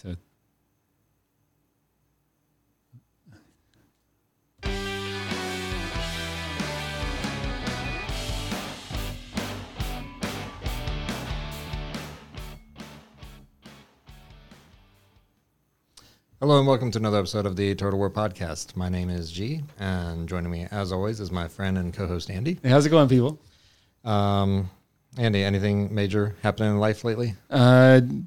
So Hello and welcome to another episode of the Turtle War Podcast. My name is G, and joining me, as always, is my friend and co-host Andy. Hey, how's it going, people? Um, Andy, anything major happening in life lately? Uh, n-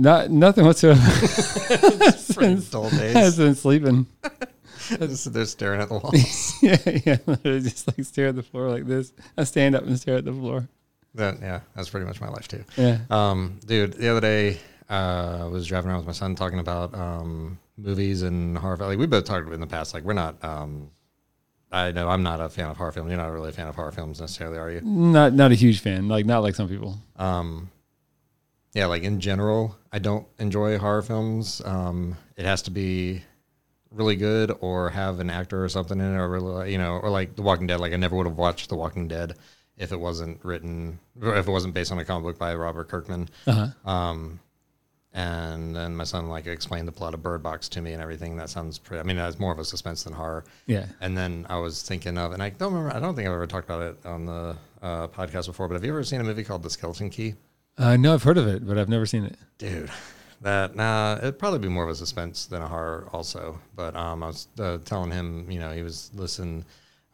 not nothing whatsoever. Pretty dull days. I've been sleeping. Just- They're staring at the walls. yeah, yeah. Literally just like stare at the floor like this. I stand up and stare at the floor. That- yeah, that's pretty much my life too. Yeah. Um, dude, the other day uh, I was driving around with my son talking about um, movies and horror. Like we both talked about it in the past. Like we're not. Um, I know I'm not a fan of horror films. You're not really a fan of horror films necessarily, are you? Not not a huge fan. Like not like some people. um yeah like in general i don't enjoy horror films um it has to be really good or have an actor or something in it or really, you know or like the walking dead like i never would have watched the walking dead if it wasn't written if it wasn't based on a comic book by robert kirkman Uh-huh. um and then my son like explained the plot of bird box to me and everything that sounds pretty i mean that's more of a suspense than horror Yeah. and then I was thinking of, and I don't remember, I don't think I've ever talked about it on the uh, podcast before, but have you ever seen a movie called The Skeleton Key? Uh, no, I've heard of it, but I've never seen it. Dude, that, nah, it'd probably be more of a suspense than a horror also. But um, I was uh, telling him, you know, he was listening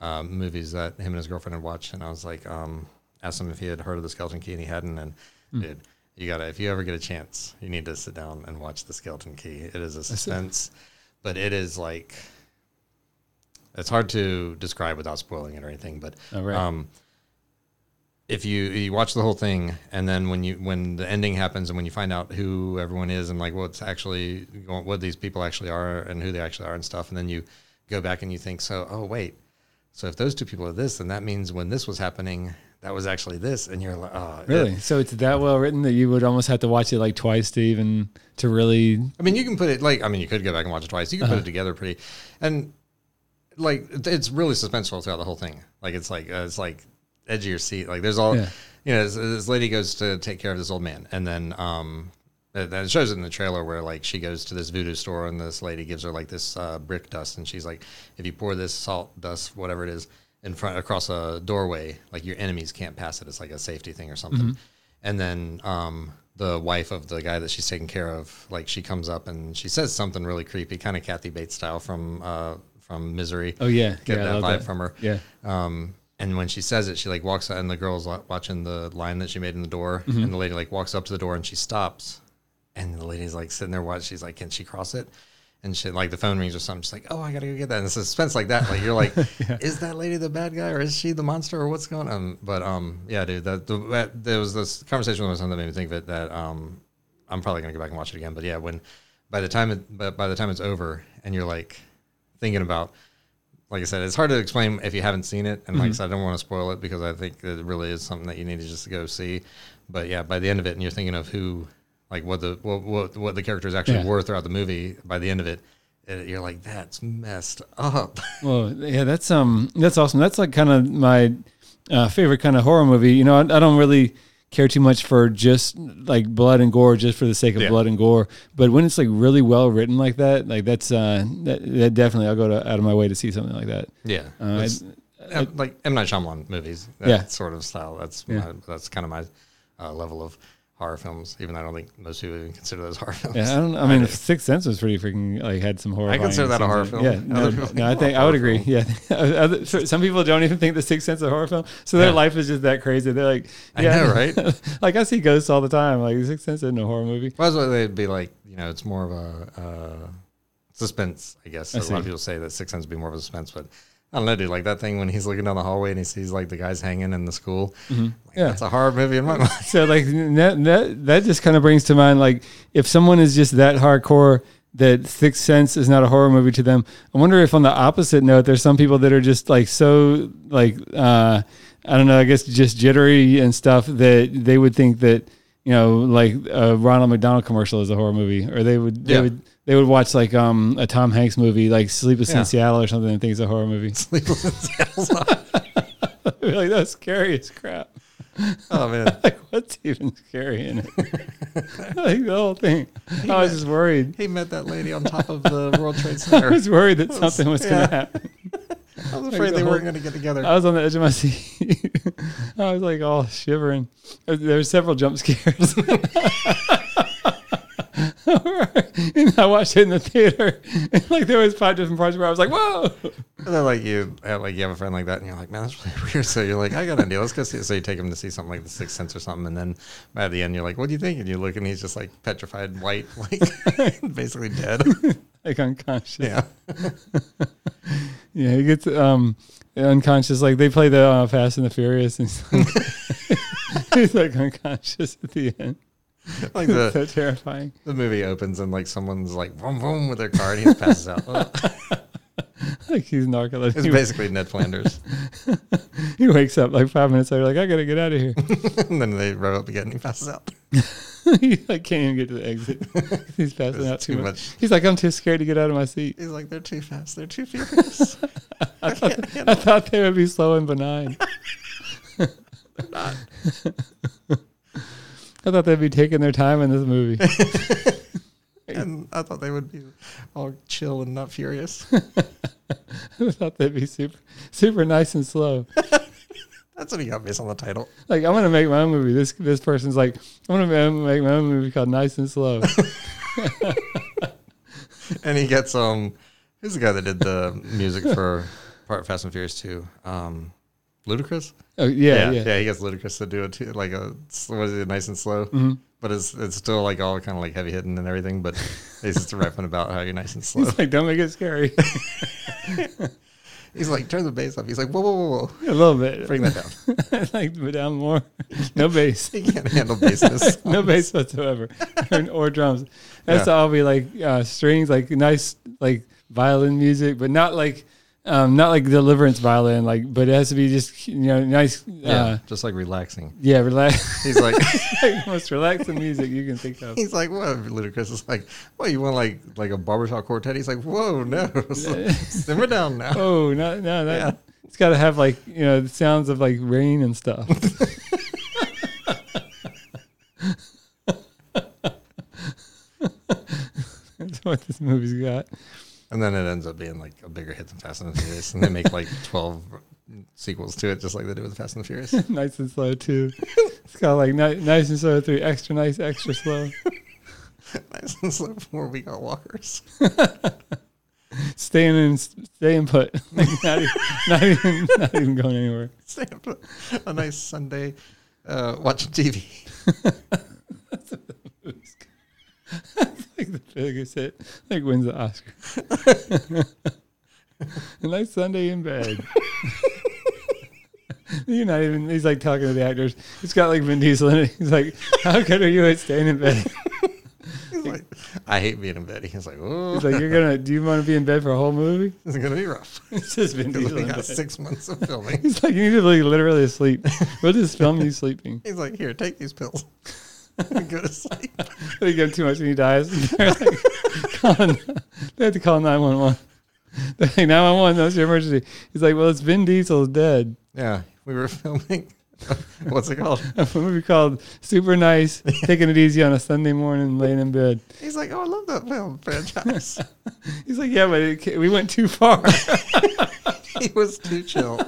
um, movies that him and his girlfriend had watched, and I was like, um, asked him if he had heard of The Skeleton Key, and he hadn't. And dude, you gotta, if you ever get a chance, you need to sit down and watch The Skeleton Key. It is a suspense, but it is like, it's hard to describe without spoiling it or anything, but Oh, right. um, if you you watch the whole thing and then when you when the ending happens and when you find out who everyone is and like what's actually what these people actually are and who they actually are and stuff, and then you go back and you think, so oh wait, so if those two people are this, then that means when this was happening, that was actually this, and you're like, oh, it- Really? So it's that well written that you would almost have to watch it like twice to even to really. I mean, you can put it like I mean, you could go back and watch it twice. You can Uh-huh. put it together pretty, and like it's really suspenseful throughout the whole thing. Like it's like uh, it's like edge of your seat. Like there's all Yeah. you know. This, this lady goes to take care of this old man, and then um, it, it shows it in the trailer where like she goes to this voodoo store, and this lady gives her like this uh, brick dust, and she's like, if you pour this salt dust, whatever it is, in front across a doorway, like your enemies can't pass it. It's like a safety thing or something. And then um, the wife of the guy that she's taking care of, like she comes up and she says something really creepy, kind of Kathy Bates style from uh, from Misery. Oh yeah, Get yeah, I that love vibe that. from her. Yeah. Um, and when she says it, she like walks out, and the girl's watching the line that she made in the door, Mm-hmm. and the lady like walks up to the door and she stops, and the lady's like sitting there watching. She's like, "Can she cross it?" And she like the phone rings or something. She's like, "Oh, I gotta go get that." And suspense like that, like you're like, "Is that lady the bad guy or is she the monster or what's going on?" But um, yeah, dude, that, the, that there was this conversation with my son that made me think of it. That um, I'm probably gonna go back and watch it again. But yeah, when by the time it, but by the time it's over, and you're like thinking about like I said, it's hard to explain if you haven't seen it. And like I said, I don't want to spoil it because I think it really is something that you need to just go see. But yeah, by the end of it, and you're thinking of who, like what the what what, what the characters actually Yeah. were throughout the movie. By the end of it, you're like, that's messed up. Well, yeah, that's um, that's awesome. That's like kind of my uh, favorite kind of horror movie. You know, I, I don't really care too much for just like blood and gore, just for the sake of Yeah. blood and gore. But when it's like really well written like that, like that's uh, that, that definitely I'll go to, out of my way to see something like that. yeah, Uh, I- uh, like M Night Shyamalan movies. That Yeah. sort of style. That's Yeah. my, that's kind of my uh, level of horror films. Even though I don't think most people even consider those horror films. Yeah, I don't. I mean, Sixth Sense was pretty freaking like had some horror. I consider that a horror film. Yeah, no, no, I think, I would agree. Yeah, some people don't even think the Sixth Sense is a horror film, so their Yeah. life is just that crazy. They're like, I yeah, know, right? like I see ghosts all the time. Like Sixth Sense isn't a horror movie. Well, that's what they'd be like. You know, it's more of a uh, suspense, I guess. I a lot of people say that Sixth Sense would be more of a suspense, but I don't know, dude. Like that thing when he's looking down the hallway and he sees like the guys hanging in the school. Mm-hmm. Yeah. it's a horror movie in my mind. So like that that that just kind of brings to mind like if someone is just that hardcore that Sixth Sense is not a horror movie to them. I wonder if on the opposite note, there's some people that are just like so like uh, I don't know, I guess just jittery and stuff that they would think that you know like a Ronald McDonald commercial is a horror movie, or they would they Yeah. would they would watch like um a Tom Hanks movie like Sleepless Yeah. in Seattle or something and think it's a horror movie. Sleepless in Seattle's not- like that's scary as crap. Oh man, Like, what's even scary in it? like the whole thing. I was just worried. he met that lady on top of the World Trade Center. I Center. was worried that something was gonna happen. I was afraid the they whole- weren't going to get together. I was on the edge of my seat. I was like all shivering. There were several jump scares. And I watched it in the theater. And like there was five different parts where I was like, "Whoa!" And then like you have like you have a friend like that, and you're like, man, that's really weird. So you're like, I got an idea. Let's go see. it. So you take him to see something like The Sixth Sense or something, and then by the end, you're like, what do you think? And you look, and he's just like petrified, white, like basically dead. Like unconscious. Yeah, Yeah, he gets um unconscious. Like they play the uh, Fast and the Furious, and he's like, he's like unconscious at the end. like the so terrifying. the movie opens and like someone's like boom boom with their car, and he just passes out. Like he's narcoleptic. It's basically Ned Flanders. he wakes up like five minutes later, like I gotta get out of here. and then they rev up again, and he passes out. he like can't even get to the exit. He's passing There's out too much. much. He's like, I'm too scared to get out of my seat. He's like, they're too fast. They're too furious. I can't I thought they would be slow and benign. they're not. I thought they'd be taking their time in this movie. And I thought they would be all chill and not furious. I thought they'd be super, super nice and slow. That's what he got based on the title. Like I'm gonna make my own movie. This this person's like, I'm gonna make my own movie called Nice and Slow. And he gets um, who's the guy that did the music for Part Fast and Furious Two? Um, Ludacris. Oh yeah, yeah. He gets Ludacris to do it too, like a what is it, nice and slow. hmm But it's it's still like all kind of like heavy hitting and everything. But he's just rapping about how you're nice and slow. He's like, don't make it scary. He's like, turn the bass up. He's like, whoa, whoa, whoa, whoa, a little bit. bring that down. like down more. No bass. He can't handle bass no bass whatsoever, or, or drums. That's Yeah. all be like uh, strings, like nice, like violin music, but not like, um, not like deliverance violin, like, but it has to be just you know nice. Yeah, Uh, just like relaxing. yeah, relax. He's like, most relaxing music you can think of. he's like, what? Ludacris is like, what? You want like like a barbershop quartet? He's like, whoa, no, simmer down now. Oh no, no, that Yeah. it's got to have like you know the sounds of like rain and stuff. That's what this movie's got. And then it ends up being like a bigger hit than Fast and the Furious, and they make like twelve sequels to it, just like they do with Fast and the Furious. nice and slow too. It's got like ni- nice and slow three, extra nice, extra slow. nice and slow before we got walkers. Staying in, staying put. Like not, even, not even, not even going anywhere. Stay up a nice Sunday uh, watching TV. Like the biggest hit, like wins the Oscar. a nice Sunday in bed. You're not even. He's like talking to the actors. It's got like Vin Diesel in it. He's like, "How good are you at staying in bed?" He's like, I hate being in bed. He's like, oh, He's like, "You're gonna. Do you want to be in bed for a whole movie?" It's gonna be rough. It's just Vin Diesel. we got six months of filming. He's like, "You need to be literally asleep. We'll just film you sleeping." He's like, here, take these pills. Go to sleep. They give him too much and he dies. They're like, calling, they have to call 911. They're like, 911, that's your emergency. He's like, well, it's Vin Diesel's dead. Yeah, we were filming. What's it called? A movie called Super Nice, taking it easy on a Sunday morning, laying in bed. He's like, oh, I love that film franchise. He's like, yeah, but it, we went too far. he was too chill.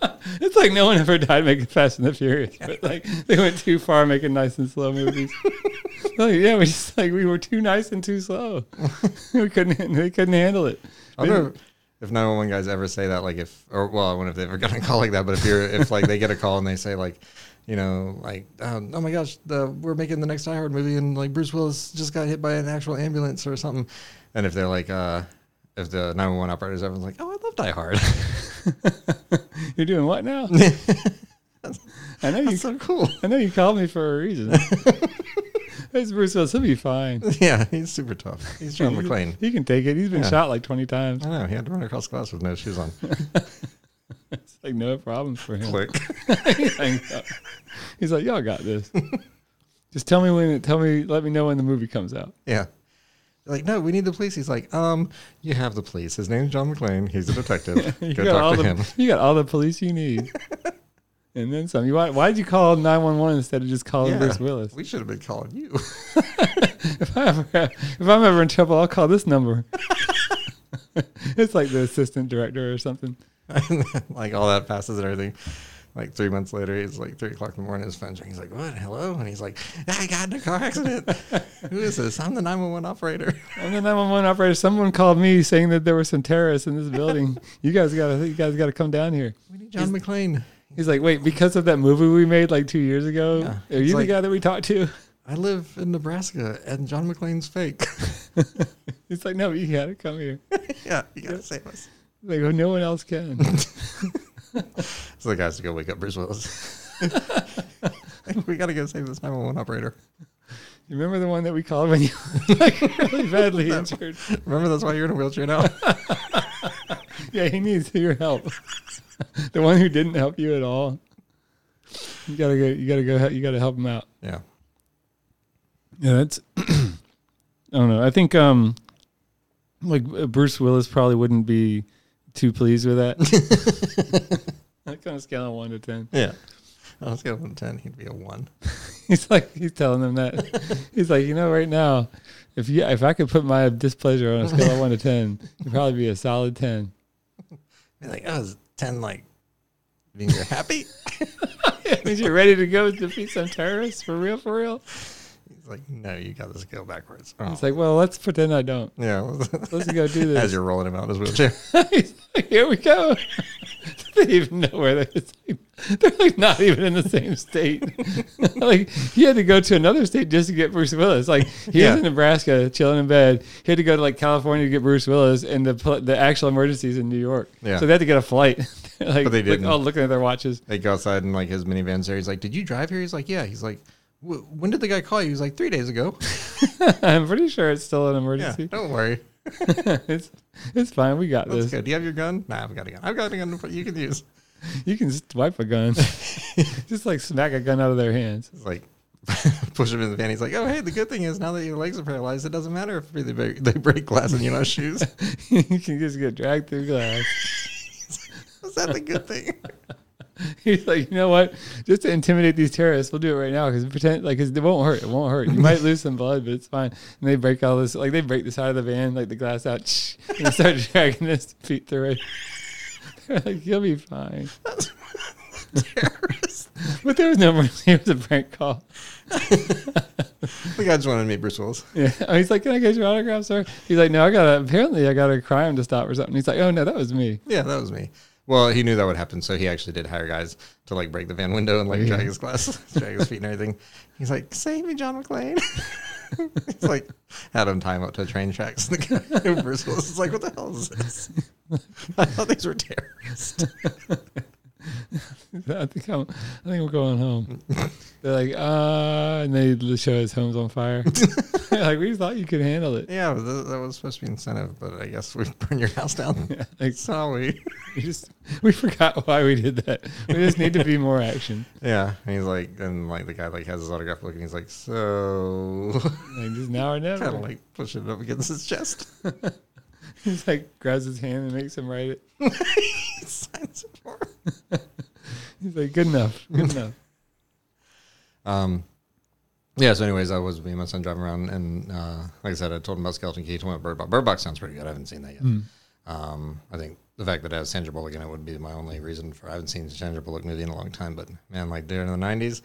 it's like no one ever died making Fast and the Furious, but like they went too far making nice and slow movies. like, yeah, we just like we were too nice and too slow. we couldn't, they couldn't handle it. I wonder if 911 guys ever say that, like if, or well, I wonder if they ever got a call like that, but if you're, if like they get a call and they say like, you know, like, um, oh my gosh, the, we're making the next Die Hard movie and like Bruce Willis just got hit by an actual ambulance or something. And if they're like, uh, if the 911 operators, everyone's like, oh, I love Die Hard. You're doing what now? I know you. That's so cool. I know you called me for a reason. It's Bruce Willis. He'll be fine. Yeah, he's super tough. He's John McClane. He can take it. He's been Yeah. shot like 20 times. I know, he had to run across glass with no shoes on. It's like no problem for him. Click. He's like, y'all got this. Just tell me when. Tell me. Let me know when the movie comes out. Yeah. Like, no, we need the police. He's like, um, you have the police. His name's John McClane. He's a detective. You Go got all talk to the. him. You got all the police you need. and then some. You why why'd you call nine one one instead of just calling Yeah. Bruce Willis? We should have been calling you. If I ever if I'm ever in trouble, I'll call this number. it's like the assistant director or something. like all that passes and everything. Like three months later, he's like three o'clock in the morning. His phone's ringing. He's like, "What? Hello?" And he's like, "I got in a car accident. Who is this? I'm the nine one one operator." I'm the 911 operator. Someone called me saying that there were some terrorists in this building. You guys gotta you guys gotta come down here. We need John McClane. He's like, wait, because of that movie we made like two years ago, Yeah. are It's you like- the guy that we talked to? I live in Nebraska, and John McClane's fake. He's like, no, you gotta come here. yeah, you gotta save us. Like, no one else can. So the guys to go wake up Bruce Willis. we gotta go save this nine one one operator. You remember the one that we called when you like really badly injured? Remember that's why you're in a wheelchair now. Yeah, he needs your help. the one who didn't help you at all. You gotta go. You gotta go. You gotta help him out. yeah. Yeah, that's. I don't know. I think um, like uh, Bruce Willis probably wouldn't be too pleased with that. like on a scale of one to ten, Yeah. I was going to ten. He'd be a one. he's like he's telling them that. He's like, you know, right now, if you if I could put my displeasure on a scale of one to ten, it'd probably be a solid ten. Be like, oh, is ten like means you're happy? Means you're ready to go defeat some terrorists for real, for real. He's like, no, you got this go backwards. Oh. It's like, well, let's pretend I don't. yeah. Let's go do this. As you're rolling him out in his wheelchair. Like, Here we go. they even know where they're. They're like not even in the same state. like he had to go to another state just to get Bruce Willis. Like he Yeah. was in Nebraska chilling in bed. He had to go to like California to get Bruce Willis, and the pl- the actual emergencies in New York. Yeah. So they had to get a flight. like, But they didn't. all looking at their watches. They go outside and like his minivan's there. He's like, did you drive here? He's like, yeah. He's like, "Wh- when did the guy call you? He's like, three days ago. I'm pretty sure it's still an Yeah. emergency. Don't worry. it's it's fine. We got That's this. good. Do you have your gun? Nah, I've got a gun. I've got a gun you can use. You can just wipe a gun. just like smack a gun out of their hands. It's like push him in the van. He's like, oh, hey, the good thing is now that your legs are paralyzed, it doesn't matter if they break, they break glass and you know shoes. you can just get dragged through glass. Is that the good thing? He's like, you know what? Just to intimidate these terrorists, we'll do it right now because pretend like 'cause it won't hurt. It won't hurt. You might lose some blood, but it's fine. And they break all this, like they break the side of the van, like the glass out, and they start dragging his feet through it. They're like, you'll be fine. Terrorist. But there was no mercy. It was a prank call. The guy just wanted to meet Bruce Willis. Yeah. Oh, he's like, can I get your autograph, sir? He's like, no, I got to, apparently I got a crime to stop or something. He's like, oh, no, that was me. Yeah, that was me. Well, he knew that would happen, so he actually did hire guys to like break the van window and like drag his glass, drag his feet and everything. He's like, "Save me, John McClane." He's like, had him tie him up to train tracks. The guy, Bruce Willis is like, "What the hell is this?" I thought these were terrorists. I think I'm, I think we're going home. They're like, uh, and they show his home's on fire. Like, we thought you could handle it. Yeah, that, that was supposed to be incentive, but I guess we burned your house down. Yeah, like Sorry. we just we forgot why we did that. We just need to be more action. Yeah, and he's like, and like the guy like has his autograph book, and he's like, so Like just now or never. kind of like pushing it up against his chest. He's like grabs his hand and makes him write it. He's like, good enough, good enough. Um, yeah. So, anyways, I was me and my son driving around, and uh, like I said, I told him about Skeleton Key. He told me about Bird Box. Bird Box sounds pretty good. I haven't seen that yet. Hmm. Um, I think the fact that it has Sandra Bullock in it would be my only reason for. I haven't seen Sandra Bullock movie in a long time, but man, like during the '90s,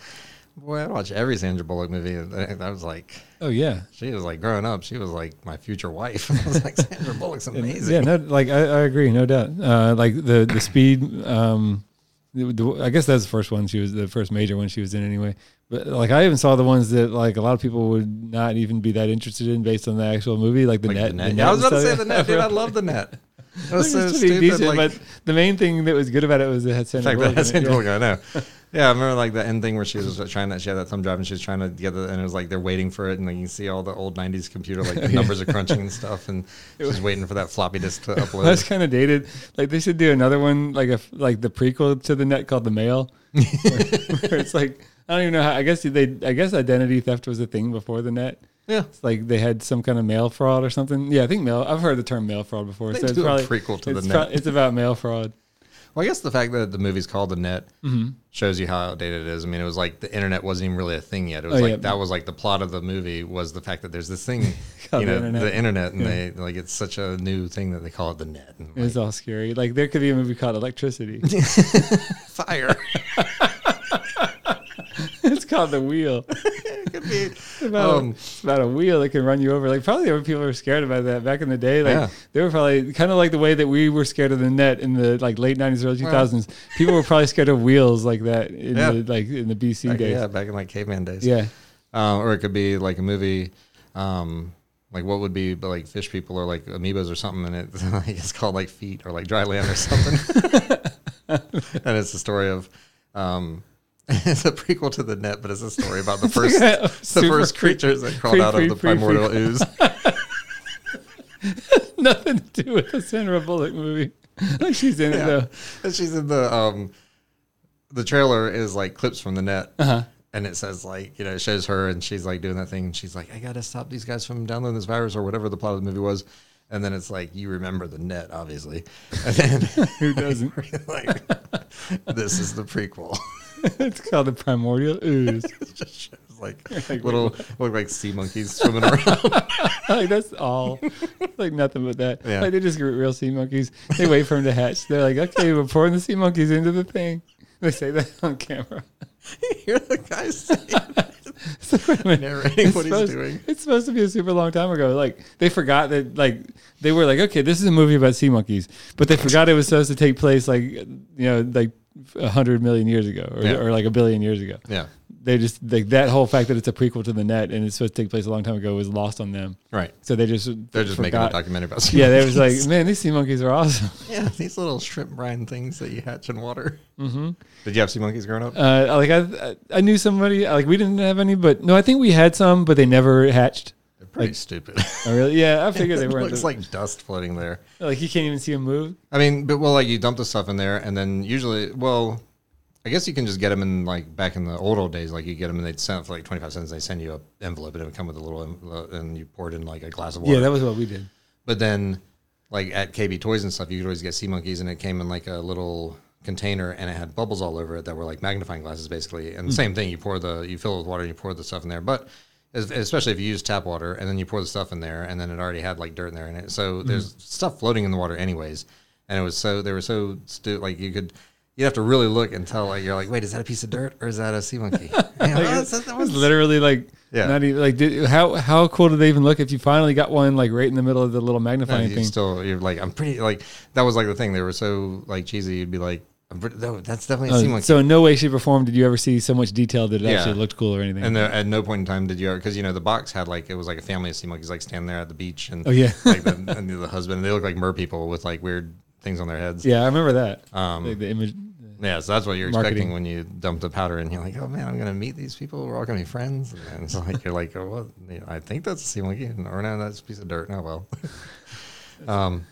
boy, I'd watch every Sandra Bullock movie. I, I was like, Oh yeah, she was like growing up. She was like my future wife. I was like, Sandra Bullock's amazing. yeah. No, like I, I agree, no doubt. Uh, like the the speed. Um, the, the, I guess that's the first one she was the first major one she was in anyway. But like I even saw the ones that like a lot of people would not even be that interested in based on the actual movie, like the Like net. the net. Yeah, I was about to say the net, dude. I love the net. It It was was so stupid. decent, like, but the main thing that was good about it was it had Sandra Bullock. that's Sandra yeah. Bullock, I know. Yeah, I remember like the end thing where she was trying to, she had that thumb drive and she was trying to get the, and it was like they're waiting for it, and like you see all the old '90s computer, like the numbers are crunching and stuff, and she's waiting for that floppy disk to upload. That's kind of dated. Like they should do another one, like a like the prequel to the net called the Mail, where, where it's like I don't even know how. I guess they, I guess identity theft was a thing before the net. Yeah, It's like they had some kind of mail fraud or something. Yeah, I think mail. I've heard the term mail fraud before. They so it's do a probably prequel to the it's, net. it's about mail fraud. Well, I guess the fact that the movie's called The Net Mm-hmm. shows you how outdated it is. I mean, it was like the internet wasn't even really a thing yet. It was Oh, like yeah. that was like the plot of the movie was the fact that there's this thing, Called you the know, internet. the internet, and Yeah. they like it's such a new thing that they call it the net. And, It was all scary. Like there could be a movie called Electricity. fire. it's called The Wheel. it could be. It's about, Um, it's about a wheel that can run you over. Like probably were people were scared about that back in the day. Like Yeah. they were probably kind of like the way that we were scared of the net in the like late nineties, early two thousands. people were probably scared of wheels like that in Yeah. the like in the BC Back, days. yeah, back in like caveman days. Yeah. Uh, or it could be like a movie, um, like what would be like fish people or like amoebas or something, and it like it's called like feet or like dry land or something. and it's the story of, um, it's a prequel to the net, but it's a story about the first the first creatures that crawled pre- out pre- of the pre- primordial ooze. Nothing to do with the Sandra Bullock movie. like she's in it though. she's in the um, the trailer is like clips from the net. Uh-huh. And it says like, you know, it shows her and she's like doing that thing and she's like, I gotta stop these guys from downloading this virus or whatever the plot of the movie was. And then it's like you remember the net, obviously. And then Who doesn't? like this is the prequel. it's called the Primordial Ooze. like Like, little look like sea monkeys swimming around. like that's all. like nothing but that. Yeah. Like they just get real sea monkeys. They wait for them to hatch. They're like, okay, we're pouring the sea monkeys into the thing. They say that on camera. you hear the guy saying So, wait a narrating It's what he's doing. it's supposed to be a super long time ago. Like they forgot that like they were like, okay, this is a movie about sea monkeys, but they forgot it was supposed to take place like you know like a hundred million years ago or, Yeah. or like a billion years ago. Yeah. They just like that whole fact that it's a prequel to the net and it's supposed to take place a long time ago was lost on them. Right. So they just They're just making a documentary about sea Yeah, they was like, man, these sea monkeys are awesome. Yeah, these little shrimp brine things that you hatch in water. Mm-hmm. Did you have sea monkeys growing up? Uh, like I, I knew somebody. Like we didn't have any, but no, I think we had some, but they never hatched. Pretty like- stupid. Oh, really? Yeah, I figured they weren't. looks the- like dust floating there. like you can't even see them move. I mean, but well, like you dump the stuff in there, and then usually, well, I guess you can just get them in like back in the old old days. Like you get them and they'd send for like twenty five cents. They send you a envelope and it would come with a little envelope, uh, and you pour it in like a glass of water. Yeah, that was what we did. But then, like at KB Toys and stuff, you could always get sea monkeys, and it came in like a little container, and it had bubbles all over it that were like magnifying glasses, basically. And the same thing, you pour the, you fill it with water, and you pour the stuff in there. But especially if you use tap water, and then you pour the stuff in there, and then it already had like dirt in there in it. So mm-hmm. there's stuff floating in the water, anyways. And it was so they were so stu- like you could. You have to really look and tell. Like you're like, wait, is that a piece of dirt or is that a sea monkey? Like, that's- that was literally like Yeah. not even like did, how how cool did they even look if you finally got one like right in the middle of the little No, magnifying you thing? still you're like I'm pretty like that was like the thing they were so like cheesy you'd be like I'm pretty, no that's definitely Oh, monkey so in no way, shape, or form did you ever see so much detail that it Yeah. actually looked cool or anything. and at no point in time did you ever because you know the box had like it was like a family of sea monkeys like standing there at the beach and oh yeah, like the, and the husband and they look like mer people with like weird things on their heads yeah, I remember that. um Like the image. yeah so that's what you're Marketing. expecting when you dump the powder and you're like oh man I'm gonna meet these people we're all gonna be friends and it's like you're like oh well you know, I think that's a sea monkey or no that's a piece of dirt oh well um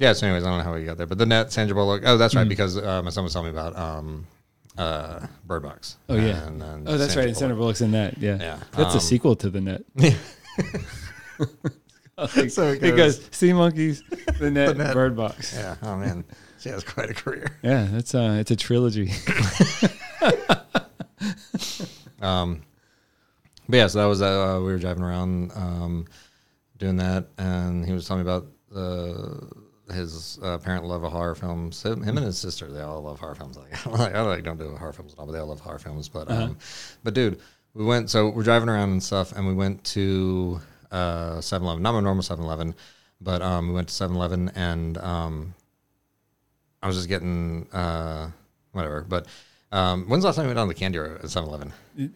yeah so anyways I don't know how we got there but the net Sandra Bullock oh that's right Mm. because uh, my son was telling me about um uh Bird Box Oh yeah. and then Oh, that's right. And Sandra Bullock's in that. Yeah. Yeah. That's a Um, sequel to the net. Like, So it it goes- goes sea monkeys, the net, net. bird box. yeah oh man she has quite a career Yeah, that's uh, it's a trilogy. Um, but yeah, so that was uh, we were driving around um, doing that, and he was telling me about uh, his uh, parent love of horror films. So him and his sister, they all love horror films. Like, like I like don't do horror films at all, but they all love horror films. But um, but dude, we went. So we're driving around and stuff, and we went to uh 7-Eleven, not my normal 7-Eleven, but um, we went to 7-Eleven, and um, I was just getting uh, whatever, but. Um, when's the last time you went down to the candy row at 7-Eleven?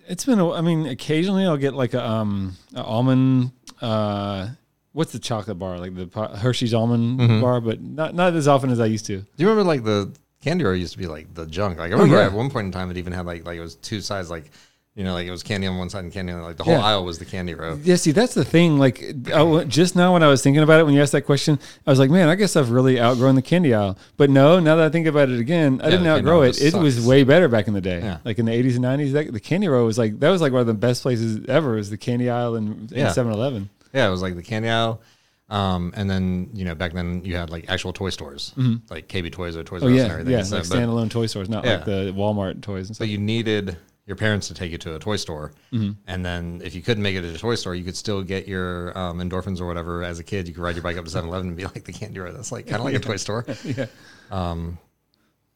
It's been. A, I mean, occasionally I'll get like a um a almond. Uh, what's the chocolate bar? Like the Hershey's almond Mm-hmm. bar, but not not as often as I used to. Do you remember like the candy row used to be like the junk? Like I remember yeah. at one point in time it even had like like it was two sides like you know like it was candy on one side and candy on the like the whole Yeah. aisle was the candy row. Yeah, see, that's the thing. Like, I just now when I was thinking about it, when you asked that question, I was like, man, I guess I've really outgrown the candy aisle. But no, now that I think about it again, I Yeah, didn't outgrow it. It was way better back in the day. Yeah. Like in the 80s and 90s, that, the candy row was like, that was like one of the best places ever, is the candy aisle in, in Yeah. 7 Eleven. Yeah, it was like the candy aisle. Um, and then you know back then you had like actual toy stores, like KB Toys or Toys Oh R Us and yeah, everything. yeah, like standalone toy stores, not like the Walmart toys and stuff. but you needed your parents to take you to a toy store, Mm-hmm. and then if you couldn't make it to a toy store, you could still get your um, endorphins or whatever. As a kid, you could ride your bike up to 7-Eleven and be like the candy row. That's like kind of like a toy store. yeah,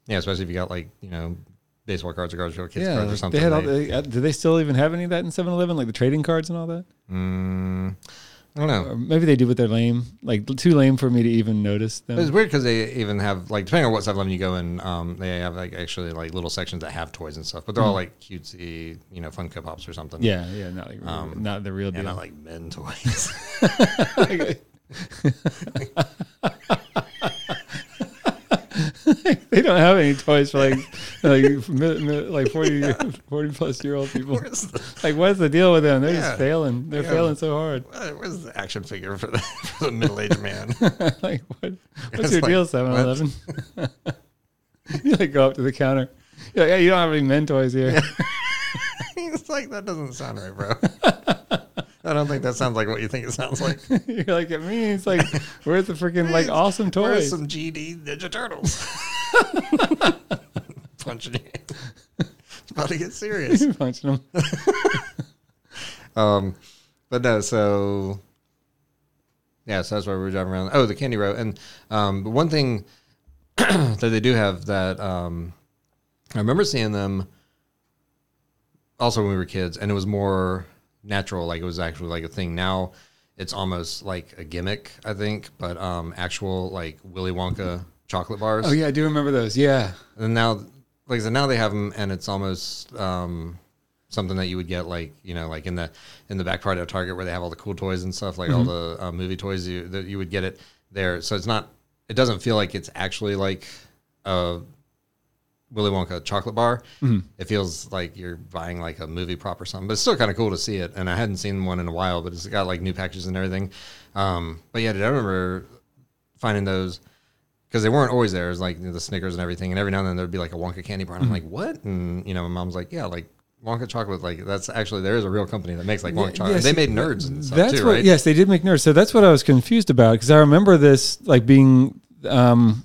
Yeah, especially if you got like you know baseball cards or cards for kids yeah. cards or something. They had all. The, uh, do they still even have any of that in 7-Eleven, like the trading cards and all that? mm, I don't know. Or maybe they do, but they're lame. Like too lame for me to even notice them. It's weird because they even have like depending on what 7-Eleven you go in, um, they have like actually like little sections that have toys and stuff, but they're all like cutesy, you know, Funko Pops or something. Hmm. yeah, yeah, not like Um, not the real and deal. not like men toys. they don't have any toys for like like like 40, 40 plus year old people. The, Like, what's the deal with them? They're Yeah. just failing. They're Yeah. failing so hard. where's the action figure for the, for the middle aged man? like, what? What's It's your like, deal, 7 Eleven? you like go up to the counter. You're like, yeah, you don't have any men toys here. it's like that doesn't sound right, bro. I don't think that sounds like what you think it sounds like. You're like, it means like, where's the freaking like awesome Where's toys? some GD Ninja Turtles? Punching you. It's about to get serious. Punching them. Um, but no, so yeah, so that's why we were driving around. Oh, the Candy Row, and um, one thing that they do have that um, I remember seeing them also when we were kids, and it was more natural, like it was actually like a thing. Now it's almost like a gimmick, I think, but um, actual like Willy Wonka chocolate bars. Oh yeah, I do remember those. Yeah. And now, like I said, now they have them, and it's almost um, something that you would get, like you know, like in the in the back part of Target where they have all the cool toys and stuff, like all the uh, movie toys. You that you would get it there, so it's not. It doesn't feel like it's actually like a Willy Wonka chocolate bar. It feels like you're buying like a movie prop or something, but it's still kind of cool to see it. And I hadn't seen one in a while, but it's got like new packages and everything. Um, but yeah, dude, I remember finding those because they weren't always there. It was like the Snickers and everything, and every now and then there'd be like a Wonka candy bar, and I'm like, what? And you know, my mom's like, yeah, like Wonka chocolate, like that's actually there is a real company that makes like Wonka Yeah, chocolate. yes, they made nerds and stuff That's too, what. right? Yes, they did make nerds. So that's what I was confused about because I remember this like being. um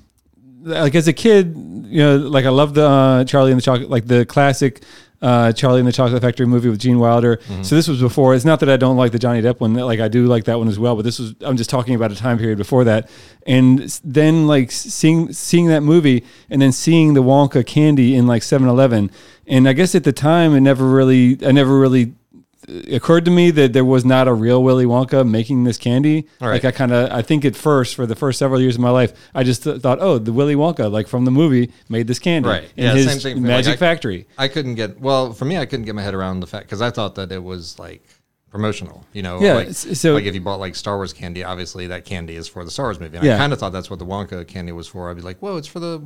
like as a kid, you know, like I love the uh, Charlie and the Chocolate, like the classic uh, Charlie and the Chocolate Factory movie with Gene Wilder. Mm-hmm. So this was before. It's not that I don't like the Johnny Depp one. Like I do like that one as well. But this was I'm just talking about a time period before that. And then like seeing seeing that movie and then seeing the Wonka candy in like 7-Eleven. And I guess at the time it never really I never really occurred to me that there was not a real Willy Wonka making this candy. Right. Like I kind of, I think at first, for the first several years of my life, I just th- thought, oh, the Willy Wonka, like from the movie, made this candy Right. in Yeah, his same thing magic Like, I- factory. I couldn't get well for me. I couldn't get my head around the fact because I thought that it was like promotional. You know, Yeah, Like, so- like if you bought like Star Wars candy, obviously that candy is for the Star Wars movie. And Yeah. I kind of thought that's what the Wonka candy was for. I'd be like, whoa, it's for the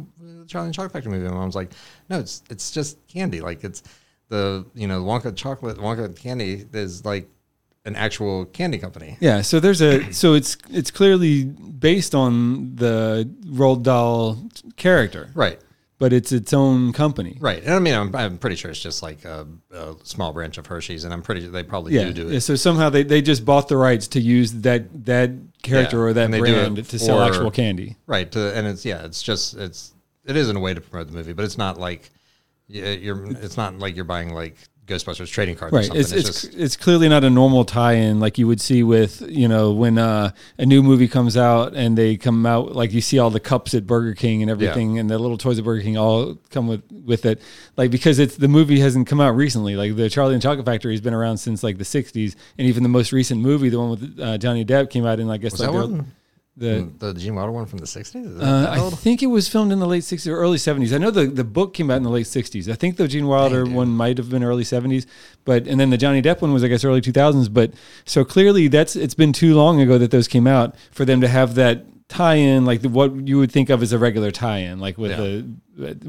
Charlie and Chocolate Factory movie. And I was like, no, it's it's just candy. Like it's the you know Wonka chocolate Wonka candy is like an actual candy company. Yeah, so there's a so it's it's clearly based on the Roald Dahl character, Right. but it's its own company. Right. And I mean, I'm, I'm pretty sure it's just like a, a small branch of Hershey's, and I'm pretty sure they probably Yeah. do do it. yeah, so somehow they, they just bought the rights to use that that character Yeah, or that brand to sell actual candy. Right. To, and it's yeah, it's just it's it is in a way to promote the movie, but it's not like yeah, you're it's not like you're buying like Ghostbusters trading cards or Right. something. It's, It's, it's, just it's clearly not a normal tie-in like you would see with you know when uh, a new movie comes out and they come out like you see all the cups at Burger King and everything and the little toys at Burger King all come with with it like because it's the movie hasn't come out recently like the Charlie and Chocolate Factory has been around since like the '60s and even the most recent movie the one with uh, Johnny Depp came out in I guess was like the, the the Gene Wilder one from the '60s. Is that uh, I think it was filmed in the late 60s or early 70s. I know the, the book came out in the late 60s. I think the Gene Wilder one might have been early 70s, but and then the Johnny Depp one was I guess early 2000s. But so clearly that's it's been too long ago that those came out for them to have that tie-in like the, what you would think of as a regular tie-in, like with Yeah. the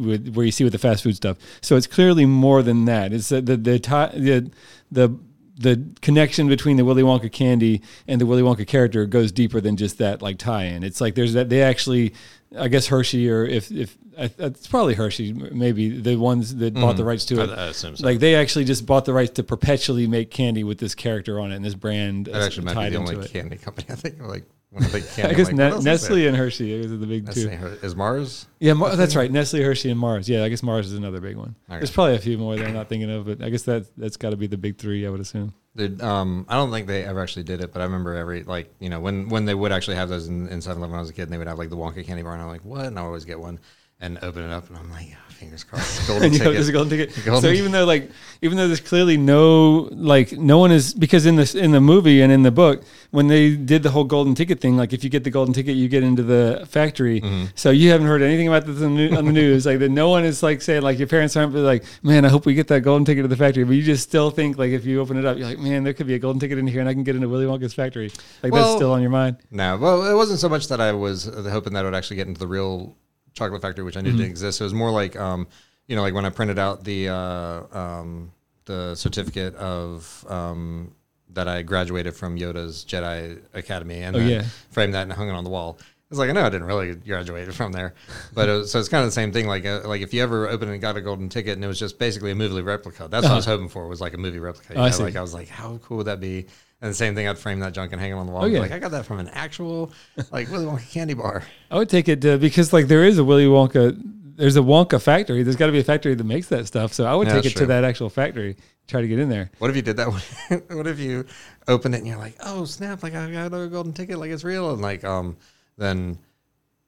with where you see with the fast food stuff. So it's clearly more than that. It's the the the tie, the, the the connection between the Willy Wonka candy and the Willy Wonka character goes deeper than just that like tie-in. It's like there's that they actually, I guess Hershey or if if it's probably Hershey maybe the ones that bought the mm-hmm. rights to it. I assume so. Like they actually just bought the rights to perpetually make candy with this character on it and this brand that actually might be tied the only candy company I think like I think candy, I'm guess like, Ne- what else is Nestle and Hershey is the big Nestle two. Her- is Mars. Yeah, Mar- that's right. Nestle, Hershey, and Mars. Yeah, I guess Mars is another big one. There's probably a few more that I'm not thinking of, but I guess that that's got to be the big three. I would assume. Dude, um, I don't think they ever actually did it, but I remember every like you know when when they would actually have those in, in 7-Eleven when I was a kid, and they would have like the Wonka candy bar, and I'm like, what? And I always get one and open it up, and I'm like, oh, fingers crossed, golden ticket. there's a golden ticket. Golden so even though like even though there's clearly no like no one is because in this in the movie and in the book when they did the whole golden ticket thing like if you get the golden ticket you get into the factory Mm-hmm. so you haven't heard anything about this on the, news like that no one is like saying like your parents aren't like man I hope we get that golden ticket to the factory but you just still think like if you open it up you're like man there could be a golden ticket in here and I can get into Willy Wonka's factory like that's still on your mind No, well, it wasn't so much that I was uh, hoping that I would actually get into the real chocolate factory, which I knew Mm-hmm. didn't exist. So It was more like, um, you know, like when I printed out the uh, um, the certificate of um, that I graduated from Yoda's Jedi Academy, and Oh, yeah. framed that and hung it on the wall. It's like I know I didn't really graduate from there, but it was, so it's kind of the same thing. Like uh, like if you ever opened and got a golden ticket and it was just basically a movie replica, that's what I was hoping for was like a movie replica. Uh-huh. Oh, I see. like I was like, how cool would that be? And the same thing, I'd frame that junk and hang it on the wall. Oh, yeah. Like I got that from an actual like Willy Wonka candy bar. I would take it to, because like there is a Willy Wonka, there's a Wonka factory. There's got to be a factory that makes that stuff. So I would Yeah, take it to that actual factory, try to get in there. What if you did that? what if you opened it and you're like, oh snap! Like I got a golden ticket, like it's real, and like um, then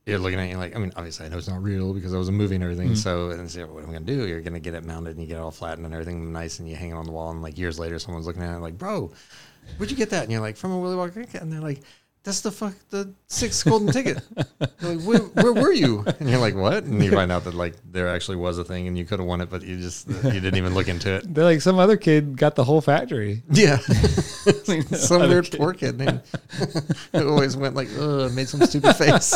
you're looking at it, you're like, I mean, obviously I know it's not real because it was a movie and everything. Mm-hmm. So and so what am I gonna do? You're gonna get it mounted and you get it all flattened and everything nice and you hang it on the wall and like years later someone's looking at it like, bro, where'd you get that? And you're like, from a Willy Wonka and they're like. That's the fuck the sixth golden ticket. Like, where, where were you? And you're like, what? And you find out that like there actually was a thing, and you could have won it, but you just you didn't even look into it. They're like some other kid got the whole factory. Yeah. some weird kid. poor kid named always went like, ugh, made some stupid face.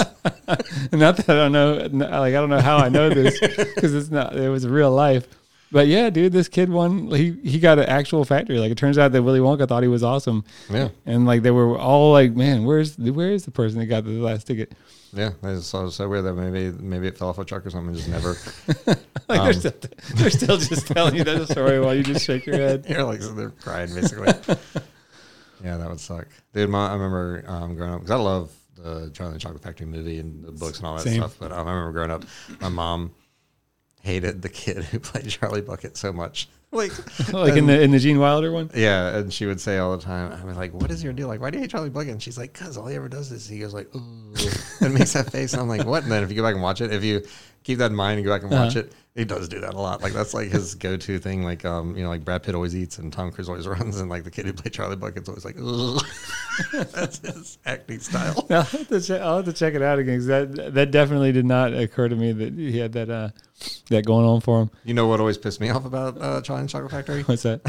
Not that I don't know, like I don't know how I know this because it's not. It was real life. But yeah, dude, this kid won. He he got an actual factory. Like it turns out that Willy Wonka thought he was awesome, Yeah. and like they were all like, "Man, where's where is the person that got the last ticket?" Yeah. It's so, so weird that maybe maybe it fell off a truck or something just never Like Um, they're still they're still just telling you that story while you just shake your head. you're like so they're crying basically. yeah, that would suck. Dude, my, I remember um, growing up because I love the Charlie and the Chocolate Factory movie and the books and all that Same. stuff. But um, I remember growing up, my mom hated the kid who played Charlie Bucket so much. Like, like in the in the Gene Wilder one. Yeah, and she would say all the time, I was like, "What is your deal? Like, why do you hate Charlie Bucket?" And she's like, "Cause all he ever does is he goes like, ooh," and makes that face. And I'm like, "What?" And then if you go back and watch it, if you keep that in mind and go back and watch Uh-huh. it, he does do that a lot. Like that's like his go-to thing. Like, um, you know, like Brad Pitt always eats and Tom Cruise always runs, and like the kid who played Charlie Bucket's always like, that's his acting style. I'll have, to check, I'll have to check it out again 'cause that that definitely did not occur to me that he had that uh that going on for him. You know what always pissed me off about uh, Charlie and Chocolate Factory? What's that?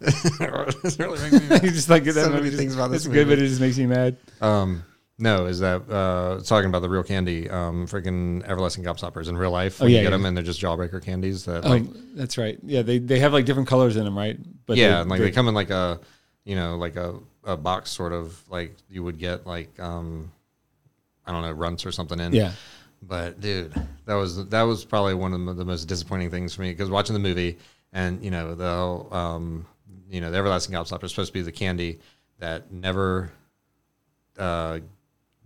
it really makes me mad. just like So that many movie things about this It's good, but it just makes me mad. Um, no, is that uh, talking about the real candy, um, freaking everlasting gobstoppers in real life. Oh, yeah, you get yeah. them and they're just jawbreaker candies that, Oh, like, that's right. Yeah, they they have like different colors in them, right? But yeah, they, and like they come in like a, you know, like a, a box sort of like you would get like, um, I don't know, runts or something in. yeah. But dude, that was that was probably one of the, the most disappointing things for me because watching the movie and you know the whole, um, you know the everlasting gobstopper is supposed to be the candy that never uh,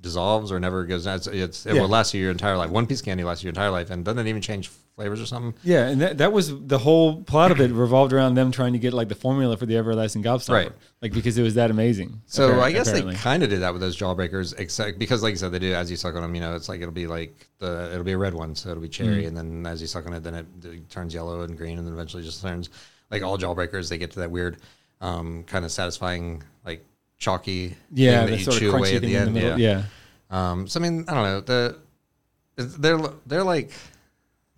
dissolves or never goes down. It's, it's it Yeah. will last you your entire life. One piece candy lasts you your entire life and doesn't even change flavors or something. Yeah, and that, that was the whole plot of it revolved around them trying to get like the formula for the everlasting gobstopper, Right. Like because it was that amazing. So I guess apparently. they kind of did that with those jawbreakers, except because, like you said, they do as you suck on them. You know, it's like it'll be like the it'll be a red one, so it'll be cherry, Mm. and then as you suck on it, then it, it turns yellow and green, and then eventually just turns like all jawbreakers. They get to that weird, um, kind of satisfying, like chalky, yeah, thing that you sort of away at the in the end. yeah. yeah. Um, so I mean, I don't know. The they're they're like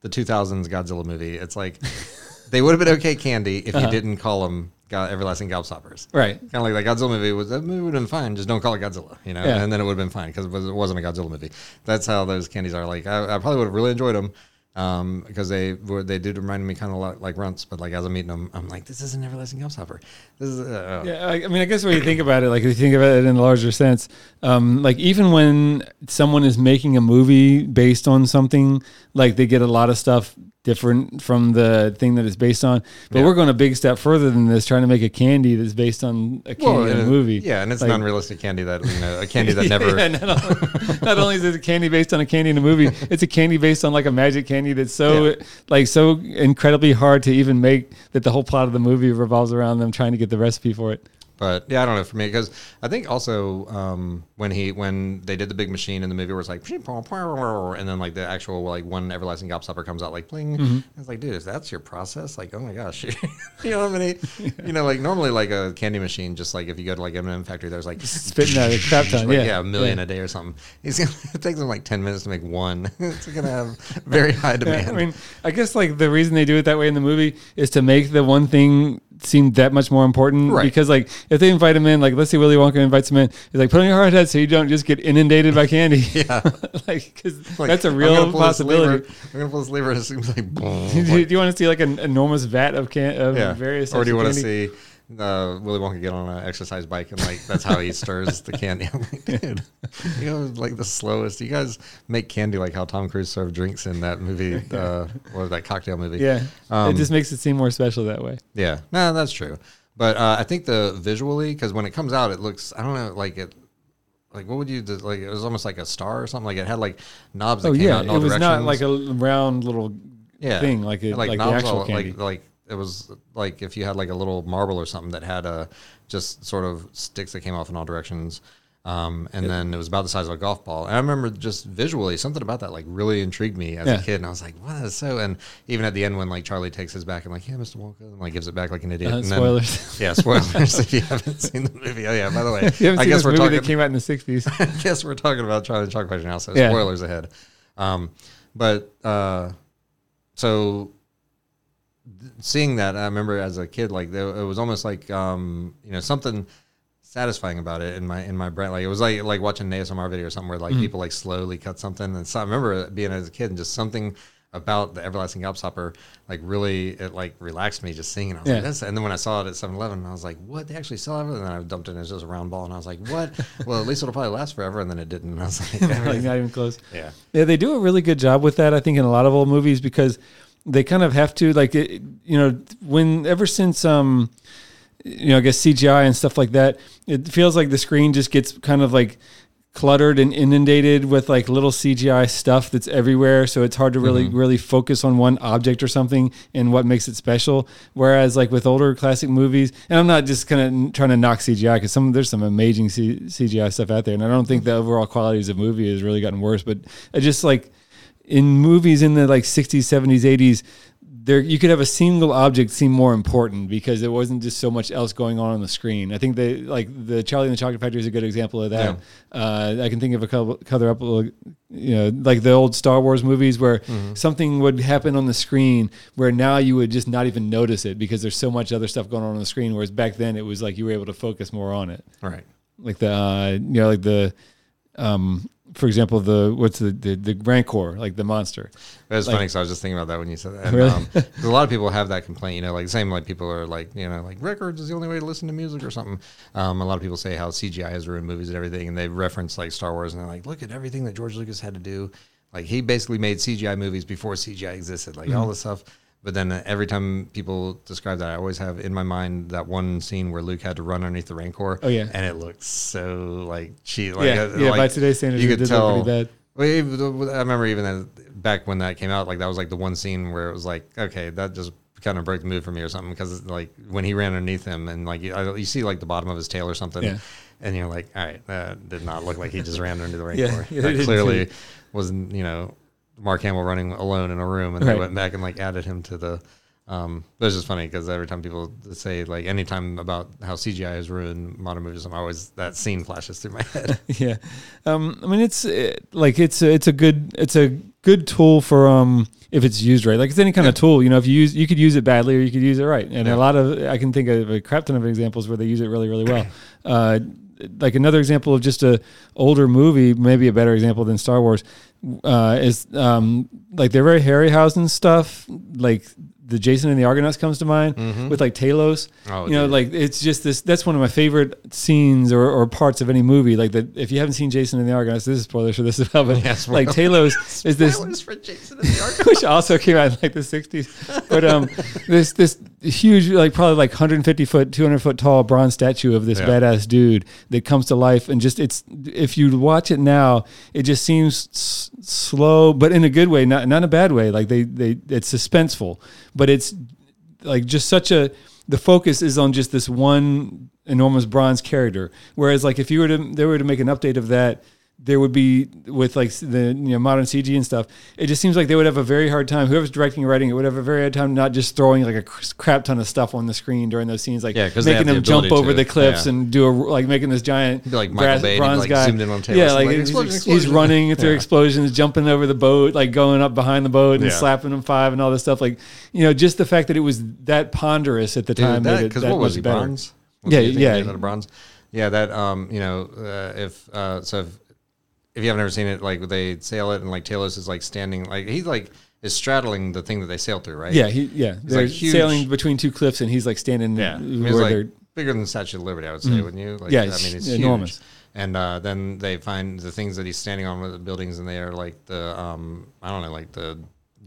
the 2000s Godzilla movie. It's like they would have been okay candy if Uh-huh. you didn't call them go- everlasting gobstoppers Right. kind of like that Godzilla movie was that movie would have been fine. Just don't call it Godzilla, you know, Yeah. and then it would have been fine because it, was, it wasn't a Godzilla movie. That's how those candies are. Like I, I probably would have really enjoyed them um, because they were they did remind me kind of like, like runts, but like as I'm eating them, I'm like, this is an everlasting gobstopper. This is uh, Yeah, I, I mean, I guess when you think about it, like if you think about it in a larger sense, um, like even when someone is making a movie based on something, like they get a lot of stuff different from the thing that it's based on. But Yeah. we're going a big step further than this, trying to make a candy that's based on a candy in a uh, movie. Yeah, and it's Like- non-realistic candy that you know a candy that never. Yeah, not, only, not only is it a candy based on a candy in a movie, it's a candy based on like a magic candy that's so Yeah. like so incredibly hard to even make that the whole plot of the movie revolves around them trying to get the recipe for it. But yeah, I don't know for me because I think also um, when he when they did the big machine in the movie where it's like and then like the actual like one everlasting gobstopper comes out like bling. Mm-hmm. It's like, dude, if that's your process, like, oh my gosh, you know how many, you know, like normally like a candy machine, just like if you go to like M&M factory, there's like Spitting out a crap ton, like, yeah. a million Yeah. a day or something. He's gonna it takes him like ten minutes to make one. it's gonna have very high demand. I mean, I guess like the reason they do it that way in the movie is to make the one thing seem that much more important. Right. Because like if they invite him in, like let's say Willy Wonka invites him in, he's like put on your hard hat so you don't just get inundated by candy. Yeah. like because Like, that's a I'm real pull possibility. I'm gonna pull this lever and it seems like do, like- do you want to see like an enormous vat of can of yeah. various? or do you want to see uh, Willy Wonka get on an exercise bike and like that's how he stirs the candy? I'm like, dude, you know, like the slowest. You guys make candy like how Tom Cruise served drinks in that movie, uh, or that cocktail movie. Yeah, Um, it just makes it seem more special that way. Yeah, no, that's true. But uh, I think the visually, because when it comes out, it looks. I don't know, like it. Like what would you do? Like it was almost like a star or something. Like it had like knobs that Oh came yeah, out in it all was not like a round little yeah. thing like it, like, the knobs actual all- candy. Like, like it was like if you had like a little marble or something that had a just sort of sticks that came off in all directions. Um, and then it was about the size of a golf ball. And I remember just visually something about that like really intrigued me as Yeah. a kid. And I was like, what is so? And even at the end when like Charlie takes his back and like, yeah, Mr. Wonka, and like gives it back like an idiot. Uh, and then- spoilers. yeah, spoilers if you haven't seen the movie. Oh yeah, by the way, I guess we're talking. that came out in the '60s. I guess we're talking about Charlie and the Chocolate Factory now, so Yeah. spoilers ahead. Um, but uh, so seeing that, I remember as a kid, like there, it was almost like um, you know something satisfying about it in my in my brain. Like it was like like watching an ASMR video or something where like Mm-hmm. people like slowly cut something. And so I remember being as a kid and just something about the everlasting gobstopper like really it like relaxed me just seeing it. Was Yeah. like, and then when I saw it at 7-Eleven, I was like, what? They actually sell it? And then I dumped it as just a round ball, and I was like, what? well, at least it'll probably last forever. And then it didn't. And I was like, like not even close. yeah. Yeah, they do a really good job with that. I think in a lot of old movies because they kind of have to like it, you know when ever since um you know I guess CGI and stuff like that, it feels like the screen just gets kind of like cluttered and inundated with like little CGI stuff that's everywhere. So it's hard to really really focus on one object or something and what makes it special. Whereas like with older classic movies, and I'm not just kind of trying to knock CGI because some there's some amazing C- CGI stuff out there, and I don't think the overall qualities of the movie has really gotten worse. But I just like in movies in the like 60s 70s 80s there you could have a single object seem more important because there wasn't just so much else going on on the screen. I think they like the charlie and the chocolate factory is a good example of that. Uh, i can think of a couple couple up you know like the old star wars movies where something would happen on the screen where now you would just not even notice it because there's so much other stuff going on on the screen whereas back then it was like you were able to focus more on it. Right. like the uh, you know like the um for example the what's the the, the rancor like the monster was Like- funny because I was just thinking about that when you said that. And, Really? um, a lot of people have that complaint, you know, like the same like people are like, you know, like records is the only way to listen to music or something. Um, a lot of people say how CGI has ruined movies and everything, and they reference like Star Wars and they're like, look at everything that George Lucas had to do. Like he basically made CGI movies before CGI existed, like Mm-hmm. all this stuff. But then uh, every time people describe that, I always have in my mind that one scene where Luke had to run underneath the Rancor. Oh, yeah. and it looked so like cheap. Like, yeah uh, yeah like, by today's standards you could tell pretty bad well, I remember even as, back when that came out, like that was like the one scene where it was like, okay, that just kind of broke the mood for me or something because like when he ran underneath him and like you, I- you see like the bottom of his tail or something, Yeah. and you're like, all right, that did not look like he just ran under the Yeah, rancor. yeah, they that clearly wasn't you know Mark Hamill running alone in a room, and Right. they went back and like added him to the. Um, but it's just funny because every time people say like anytime about how CGI has ruined modern movies, I'm always that scene flashes through my head. yeah um i mean it's uh, like it's a, it's a good it's a good tool for um if it's used right like it's any kind of tool you know if you use you could use it badly or you could use it right and Yeah. a lot of i can think of a crap ton of examples where they use it really really well uh like another example of just a older movie maybe a better example than star wars uh is um like they're very harryhausen stuff like the Jason and the Argonauts comes to mind with like Talos. Mm-hmm. Oh, you know, dude. like it's just this. That's one of my favorite scenes or, or parts of any movie. Like that, if you haven't seen Jason and the Argonauts, this is spoilers for this well. But Yeah, like. Talos is this Spoilers for Jason and the Ark. which also came out in like the 60s. But um, this this huge, like probably like 150 foot, 200 foot tall bronze statue of this Yeah. badass dude that comes to life, and just it's if you watch it now, it just seems s- slow, but in a good way, not not in a bad way. Like they they it's suspenseful, but it's like just such a the focus is on just this one enormous bronze character. Whereas like if you were to they were to make an update of that, there would be with like the you know modern CG and stuff. It just seems like they would have a very hard time. Whoever's directing and writing it would have a very hard time not just throwing like a crap ton of stuff on the screen during those scenes, like Yeah, making have the them jump over to, the cliffs yeah. and do a like making this giant like brass- Bay, bronze like, guy. zoomed in on Talos yeah, like like, he's, explosion, he's explosion. running through Yeah. explosions, jumping over the boat, like going up behind the boat and slapping them five and all this stuff. Like you know, just the fact that it was that ponderous at the time Dude, it because what was he better. bronze? Was Yeah, he- I he yeah. made out of bronze. Yeah, that um, you know, uh, if uh, so, if, if you haven't ever seen it, like they sail it and like Talos is like standing, like he's like is straddling the thing that they sail through, right? Yeah, he yeah. They're like huge- sailing between two cliffs, and he's like standing. yeah. I mean, where like they're bigger than the Statue of Liberty, I would say, wouldn't you? Like, Yeah, I mean, it's enormous. huge. And uh, then they find the things that he's standing on with the buildings, and they are like the um, I don't know, like the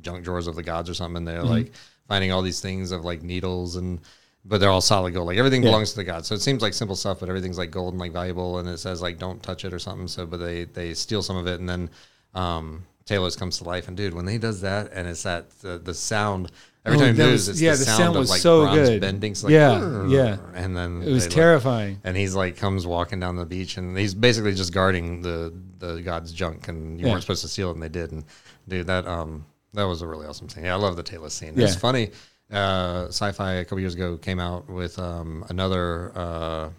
junk drawers of the gods or something. And they're Mm-hmm. like finding all these things of like needles and. But they're all solid gold. Like everything Yeah. belongs to the gods. So it seems like simple stuff, but everything's like gold and like valuable. And it says like don't touch it or something. So, but they they steal some of it, and then um, Talos comes to life. And dude, when he does that, and it's that the, the sound every Oh, time he moves, it's yeah, the the sound, sound of was like so bronze good. bending. Like, Yeah, yeah. and then it was terrifying. and he's like comes walking down the beach, and he's basically just guarding the the god's junk, and you Yeah. weren't supposed to steal it, and they did. And dude, that um that was a really awesome scene. Yeah, I love the Talos scene. It's funny. Uh, sci-fi a couple years ago came out with um another uh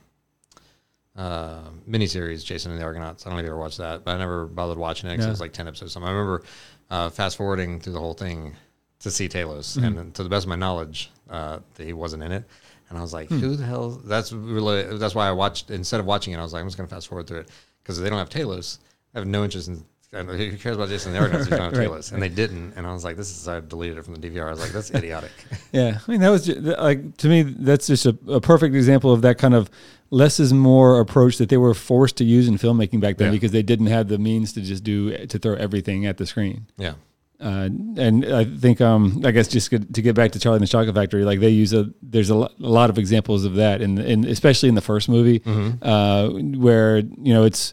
uh, miniseries, Jason and the Argonauts. I don't know if you ever watched that, but I never bothered watching it because No. it was like 10 episodes. something. I remember uh, fast forwarding through the whole thing to see Talos. Mm-hmm. And to the best of my knowledge, uh, he wasn't in it. And I was like, Hmm. who the hell? That's really, that's why I watched, instead of watching it, I was like, I'm just going to fast forward through it because they don't have Talos, I have no interest in. Who cares about Jason and the Argonauts don't have Right, Talos? And they didn't. And I was like, this is, I deleted it from the DVR. I was like, that's idiotic. Yeah, I mean that was ju- th- like to me that's just a, a perfect example of that kind of less is more approach that they were forced to use in filmmaking back then Yeah. because they didn't have the means to just do to throw everything at the screen. yeah. Uh, and I think um, I guess just to get back to Charlie and the Chocolate Factory, like they use a there's a, lo- a lot of examples of that, in, in especially in the first movie, uh, where you know it's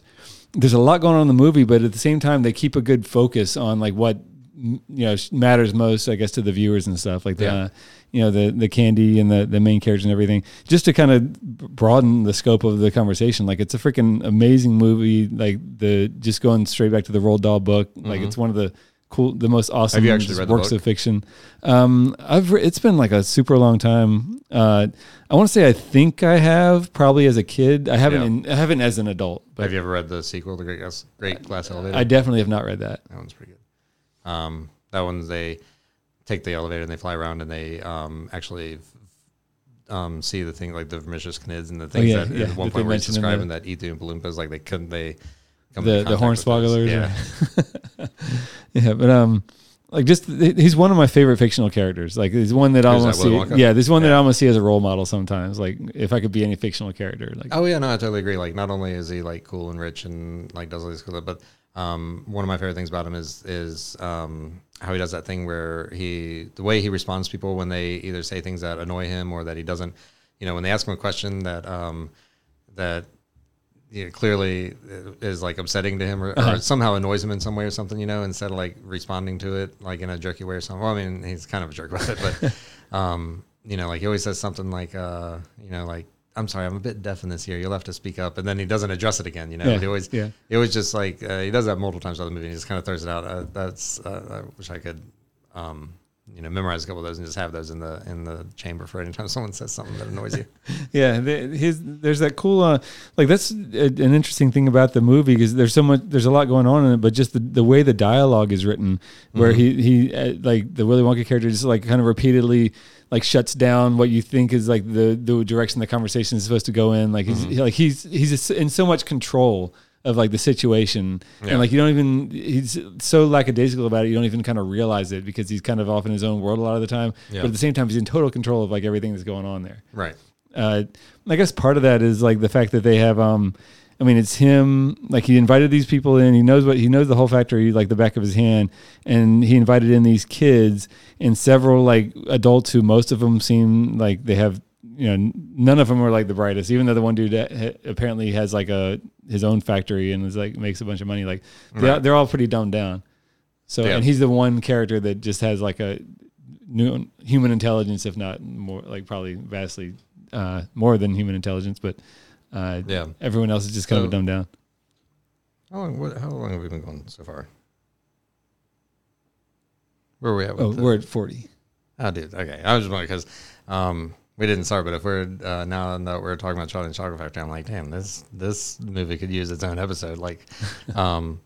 there's a lot going on in the movie, but at the same time they keep a good focus on like what you know matters most, I guess, to the viewers and stuff, like the Yeah. uh, you know the the candy and the the main characters and everything, just to kind of broaden the scope of the conversation. Like it's a freaking amazing movie. Like the just going straight back to the Roald Dahl book, like it's one of the cool, the most awesome you actually read the works of fiction. Um, I've re- it's been like a super long time. Uh, I want to say I think I have probably as a kid. I haven't. Yeah. In, I haven't as an adult, but have you ever read the sequel, The Great Glass, Great Glass Elevator? I definitely have not read that. That one's pretty good. Um, that one's they take the elevator and they fly around and they um, actually um, see the thing like the Vermicious Cnids and the things Oh, yeah, that yeah, at one that point where he's mentioned in describing the- that Ethu and Palumpas like they couldn't they The- the contact with those. Hornswogglers, Yeah, Yeah, but um, like just he's one of my favorite fictional characters. Like he's one that I almost that, see. Yeah, there's one that Yeah. I almost see as a role model sometimes. Like if I could be any fictional character, like Oh yeah, no, I totally agree. Like not only is he like cool and rich and like does all these cool stuff, but um, one of my favorite things about him is is um, how he does that thing where he the way he responds to people when they either say things that annoy him or that he doesn't. You know, when they ask him a question that um, that you know, clearly is like upsetting to him or, Uh-huh. or somehow annoys him in some way or something, you know, instead of like responding to it like in a jerky way or something. Well, I mean, he's kind of a jerk about it, but, um, you know, like he always says something like, uh, you know, like, I'm sorry, I'm a bit deaf in this ear. You'll have to speak up. And then he doesn't address it again, you know, Yeah, he always, yeah. he always just like, uh, he does that multiple times in the movie. And he just kind of throws it out. Uh, that's, uh, I wish I could, um, you know, memorize a couple of those and just have those in the in the chamber for anytime someone says something that annoys you. Yeah, the, his there's that cool uh, like that's a, an interesting thing about the movie because there's so much there's a lot going on in it, but just the, the way the dialogue is written, where he he uh, like the Willy Wonka character just like kind of repeatedly like shuts down what you think is like the the direction the conversation is supposed to go in. Like he's like he's he's in so much control of like the situation, Yeah. and like you don't even he's so lackadaisical about it. You don't even kind of realize it because he's kind of off in his own world a lot of the time. Yeah. But at the same time, he's in total control of like everything that's going on there Right. uh, I guess part of that is like the fact that they have. Um, I mean, it's him. Like he invited these people in. He knows what he knows the whole factory like the back of his hand, and he invited in these kids and several like adults who most of them seem like they have. You know, none of them are like the brightest. Even though the one dude apparently has like a his own factory and is like makes a bunch of money. Like they're, Right. they're all pretty dumbed down. So Yeah. and he's the one character that just has like a new human intelligence, if not more, like probably vastly uh, more than human intelligence. But uh, Yeah. everyone else is just kind of So- dumbed down. How long, what, how long have we been going so far? Where are we at? Oh, the- we're at forty. Oh, dude. Okay. I was just wondering because um, we didn't start, but if we're uh, now that we're talking about Charlie and the Chocolate Factory, I'm like, damn, this this movie could use its own episode. Like, um,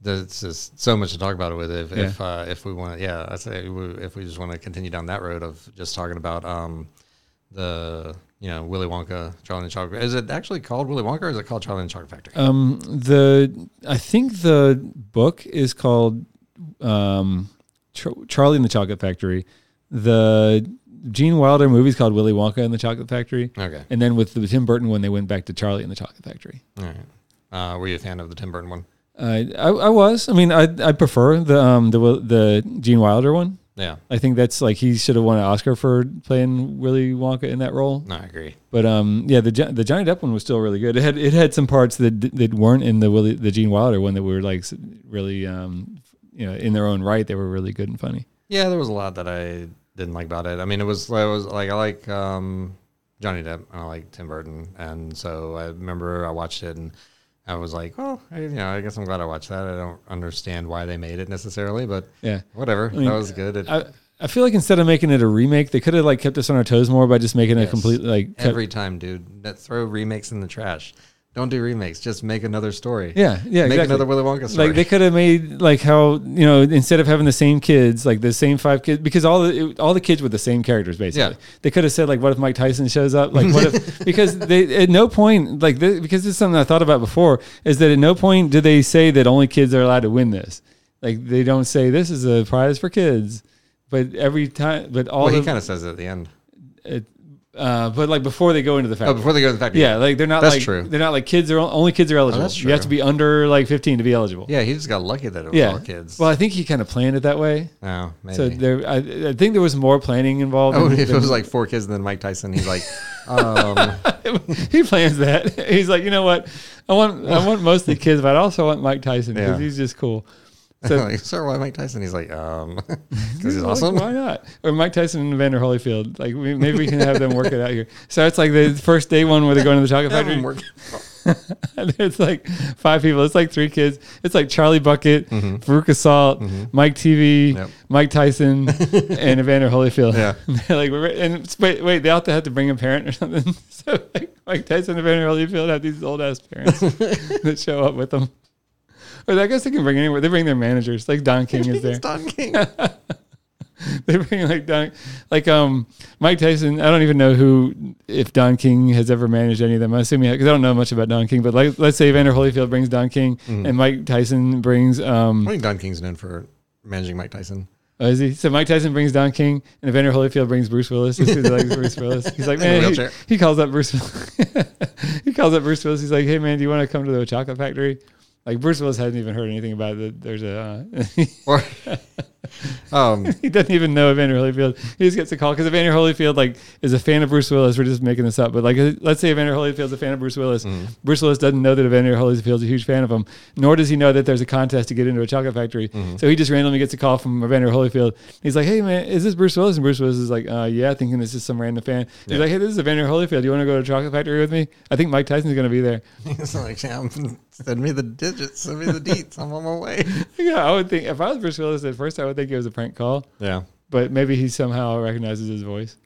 there's just so much to talk about it with. If if uh, if we want, yeah, I say we, if we just want to continue down that road of just talking about um, the you know Willy Wonka, Charlie and the Chocolate. Is it actually called Willy Wonka, or is it called Charlie and the Chocolate Factory? Um, the I think the book is called um, Char- Charlie and the Chocolate Factory. The Gene Wilder movies called Willy Wonka and the Chocolate Factory. okay. And then with the Tim Burton one, they went back to Charlie and the Chocolate Factory. All right. Uh, were you a fan of the Tim Burton one? Uh, I, I was. I mean, I I prefer the um the the Gene Wilder one. Yeah. I think that's like he should have won an Oscar for playing Willy Wonka in that role. No, I agree. But um, yeah, the the Johnny Depp one was still really good. It had it had some parts that that weren't in the Willie the Gene Wilder one that were like really um, you know, in their own right. They were really good and funny. Yeah, there was a lot that I didn't like about it. I mean, it was it was like I like um, Johnny Depp and I like Tim Burton, and so I remember I watched it and I was like, well, I, you know, I guess I'm glad I watched that. I don't understand why they made it necessarily, but Yeah, whatever. mean, that was good. It, I I feel like instead of making it a remake, they could have like kept us on our toes more by just making it a complete like cut- every time, dude, that throw remakes in the trash. Don't do remakes. Just make another story. yeah yeah make exactly. another Willy Wonka story. Like they could have made like how you know instead of having the same kids like the same five kids because all the all the kids were the same characters basically. Yeah. They could have said like what if Mike Tyson shows up like what if because they at no point like this, because this is something I thought about before is that at no point do they say that only kids are allowed to win this. Like they don't say this is a prize for kids, but every time but all well, he kind of says it at the end. it, uh, but like before they go into the Oh, factory. before they go to the factory. yeah, like they're not That's like true. they're not like kids are only kids are eligible. that's You have to be under like 15 to be eligible. Yeah, he just got lucky that it was Yeah. all kids. Well, I think he kind of planned it that way. oh, maybe. So there, I, I think there was more planning involved. oh, than- if it was like four kids and then Mike Tyson, he's like, um, he plans that. He's like, you know what? I want, I want mostly kids, but I also want Mike Tyson because Yeah. he's just cool. So like, sir, why Mike Tyson? He's like, um, because he's like, awesome. Why not? Or Mike Tyson and Evander Holyfield. Like we, maybe we can have them work it out here. So it's like the first day one where they go into the chocolate factory. work- it's like five people. It's like three kids. It's like Charlie Bucket, Mhm. Veruca Salt, Mhm. Mike TV, Yep. Mike Tyson, and Evander Holyfield. Yeah. Like, we're, and wait, wait, they also have to bring a parent or something. So like Mike Tyson and Evander Holyfield have these old ass parents that show up with them. Or I guess they can bring anywhere. They bring their managers. Like Don King is there. Don King. they bring like Don, like um Mike Tyson. I don't even know who if Don King has ever managed any of them. I'm assuming because I don't know much about Don King. But like, let's say Vander Holyfield brings Don King, Mhm. and Mike Tyson brings um. I think Don King's known for managing Mike Tyson. Oh, is he? So Mike Tyson brings Don King, and Evander Holyfield brings Bruce Willis. Just 'cause he likes Bruce Willis. He's like, man, he, he calls up Bruce. he calls up Bruce Willis. He's like, hey man, do you want to come to the chocolate factory? Like Bruce Willis hasn't even heard anything about it. There's a uh, Or, um, he doesn't even know Evander Holyfield. He just gets a call because Evander Holyfield like is a fan of Bruce Willis. We're just making this up, but like uh, let's say Evander Holyfield's a fan of Bruce Willis. mhm. Bruce Willis doesn't know that Evander Holyfield's a huge fan of him, nor does he know that there's a contest to get into a chocolate factory. Mhm. So he just randomly gets a call from Evander Holyfield. He's like, "Hey man, is this Bruce Willis?" And Bruce Willis is like, uh, "Yeah," thinking this is some random fan. He's Yeah. like, "Hey, this is Evander Holyfield. Do you want to go to a chocolate factory with me? I think Mike Tyson's going to be there." He's like, "Sam, send me the digits, send me the deets. I'm on my way. yeah, I would think if I was Bruce Willis at first, I would think it was a prank call, Yeah. but maybe he somehow recognizes his voice.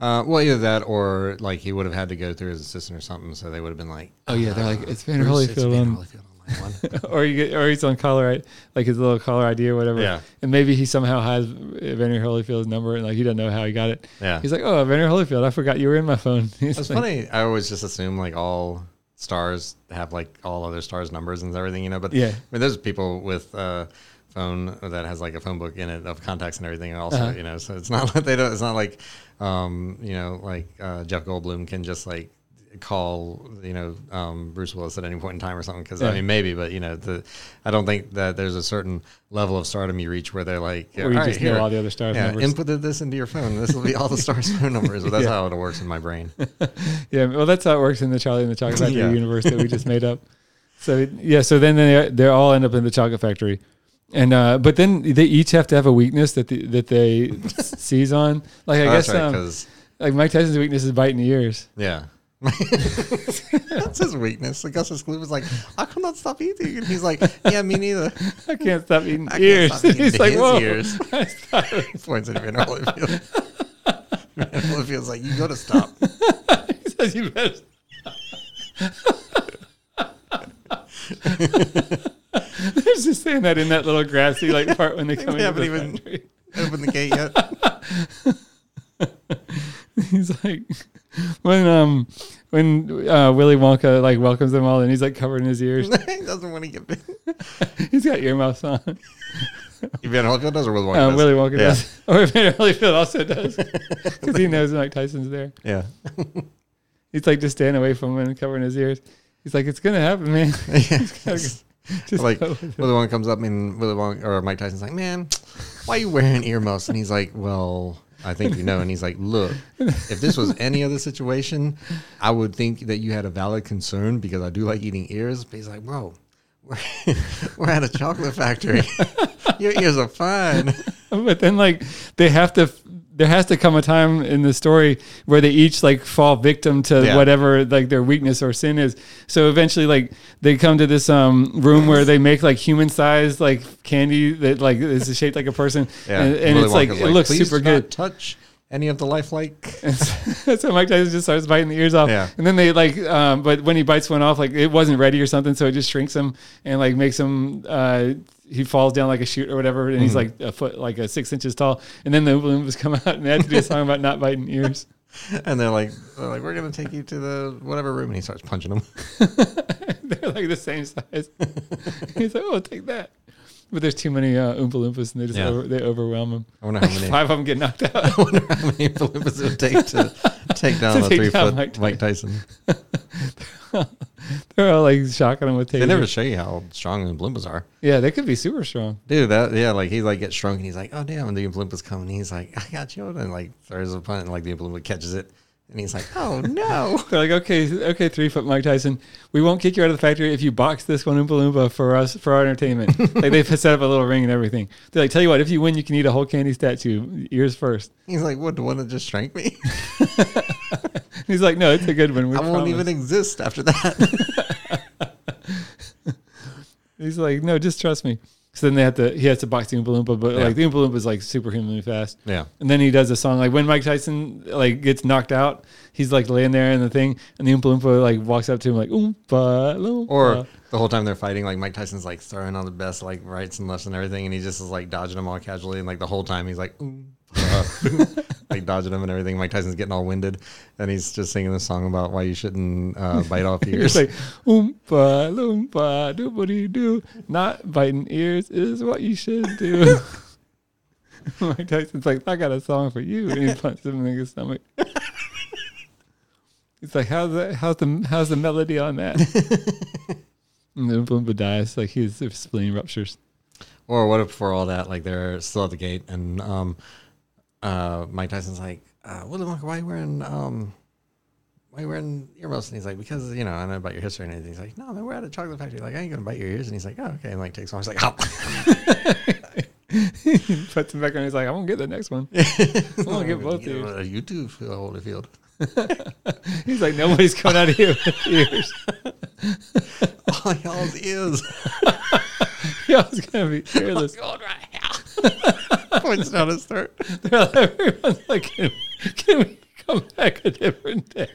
Uh, well, either that or like he would have had to go through his assistant or something, so they would have been like, Oh yeah, they're like it's Evander Bruce, it's Holyfield Evander Holyfield on line one. or you get, or he's on caller ID, like his little caller ID or whatever. Yeah. And maybe he somehow has Evander Holyfield's number and like he doesn't know how he got it. Yeah. He's like, oh, Evander Holyfield, I forgot you were in my phone. It's like, funny. I always just assume like all stars have like all other stars numbers and everything, you know. But Yeah. I mean, there's people with uh, phone that has like a phone book in it of contacts and everything. Also, Uh-huh. you know, so it's not like they don't. It's not like um, you know, like uh, Jeff Goldblum can just like call you know um, Bruce Willis at any point in time or something. Because Yeah. I mean, maybe, but you know, the I don't think that there's a certain level of stardom you reach where they're like, Where you "All right, here, all the other stars yeah, numbers. input this into your phone. This will be all the stars' phone numbers. But that's Yeah. how it works in my brain. Yeah, well, that's how it works in the Charlie and the Chocolate Factory Yeah. universe that we just made up. So yeah, so then they they all end up in the chocolate factory, and uh, but then they each have to have a weakness that the, that they seize on. Like I Oh, guess right, um, like Mike Tyson's weakness is biting the ears. yeah. That's his weakness. Augustus Gloop was like, I cannot stop eating. And he's like, Yeah, me neither. I can't stop eating I ears. stop eating He's like, his whoa. ears. He points at Van Holyfield. Van Holyfield's like, You gotta stop. he says you better. There's just saying that in that little grassy like part when they come They into the haven't even- factory. Open the gate yet. He's like when um when uh, Willy Wonka like welcomes them all and he's like covering his ears. he doesn't want to get bit. he's got earmuffs on. Van Holyfield does or Willy Wonka Um, does? Willy Wonka yeah. does. Or Van Holyfield also does because he knows Mike Tyson's there. Yeah. He's like just staying away from him and covering his ears. He's like, "It's gonna happen, man." yeah. Just like go with it. Willy Wonka comes up and Willy Wonka or Mike Tyson's like, "Man, why are you wearing earmuffs?" And he's like, "Well, I think you know." And he's like, "Look, if this was any other situation, I would think that you had a valid concern because I do like eating ears." But he's like, "Bro, we're, we're at a chocolate factory. Your ears are fine." but then like they have to there has to come a time in the story where they each like fall victim to Yeah. whatever like their weakness or sin is so eventually like they come to this um room where they make like human sized like candy that like is shaped like a person Yeah. and, and it's like it looks "Please super good Touch any of the lifelike. so Mike Tyson just starts biting the ears off. Yeah. And then they like, um, but when he bites one off, like it wasn't ready or something, so it just shrinks him and like makes him. Uh, he falls down like a chute or whatever, and he's like a foot, like a six inches tall. And then the Oompa Loompas come out and they have to do a song about not biting ears. And they're like, they're like, we're gonna take you to the whatever room, and he starts punching them. They're like the same size. he's like, "Oh, take that." But there's too many uh, Oompa Loompas, and they just Yeah. over, they overwhelm him. I wonder how many. Five of them get knocked out. I wonder how many Loompas it would take to take down To a take three down foot Mike Mike Tyson. They're all like shocking him with tasers. They never show you how strong the Loompas are. yeah, they could be super strong. Dude, that yeah, like he like gets shrunk and he's like, oh damn, and the Loompas coming. He's like, I got you, and like throws a punt and like the Olympus catches it, and he's like, oh no. They're like, okay, okay, three foot Mike Tyson. We won't kick you out of the factory if you box this one Oompa Loompa for us for our entertainment. like they've set up a little ring and everything. They're like, tell you what, if you win, you can eat a whole candy statue ears first. He's like, what? The one that just shrank me? He's like, no, it's a good one. We I won't even exist after that. He's like, no, just trust me. So then they have to. He has to box the Oompa Loompa, but Yeah. like the Oompa Loompa is like superhumanly fast. yeah. And then he does a song like when Mike Tyson like gets knocked out, he's like laying there in the thing, and the Oompa Loompa like walks up to him like Oompa Loompa. Or the whole time they're fighting, like Mike Tyson's like throwing all the best like rights and lefts and everything, and he just is like dodging them all casually, and like the whole time he's like, "Ooh, uh," like dodging them and everything. Mike Tyson's getting all winded, and he's just singing this song about why you shouldn't uh, bite off It's ears. like oompa loompa doobity doo. Not biting ears is what you should do. Mike Tyson's like, I got a song for you, and he punches him in the stomach. He's like, how's that? How's the how's the melody on that? and then Loompa dies, like his spleen ruptures. or what if for all that, like they're still at the gate, and um, uh, Mike Tyson's like, uh, Willy Wonka, why are you wearing um, why are you wearing earmuffs? And he's like, because you know I know about your history and anything. He's like, no, man, we're at a chocolate factory. Like I ain't gonna bite your ears. And he's like, oh okay, and like takes off. He's like, hop. he puts him back on. He's like, I won't get the next one. I won't get both You, ears. know, you too, Phil Holyfield. He's like, nobody's coming out of here with ears. All y'all's ears. It's gonna be earless. Going right Points down his throat. Everyone's like, can, can we come back a different day?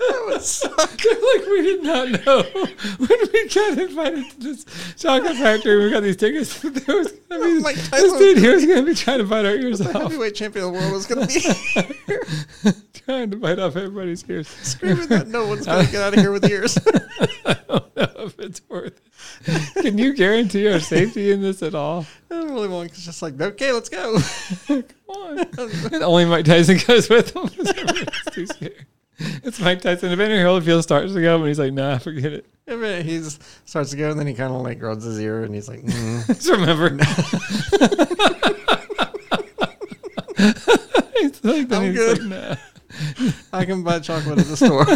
That would suck. Like, we did not know when we got invited to this chocolate factory. We got these tickets. There oh, was be Mike this dude here was going to be trying to bite our ears off, Heavyweight champion of the world was going to be trying to bite off everybody's ears. screaming that no one's going to get out of here with ears. I don't know if it's worth it. Can you guarantee our safety in this at all? And Willy Wonka's just like, okay, let's go. Come on. And only Mike Tyson goes with him. 'cause everyone's too scared. It's Mike Tyson. If Evander Holyfield starts to go, and he's like, nah, forget it. He starts to go, and then he kind of like rubs his ear, and he's like, mm. Just remember. He's like, I'm he's good. like, I can buy chocolate at the store.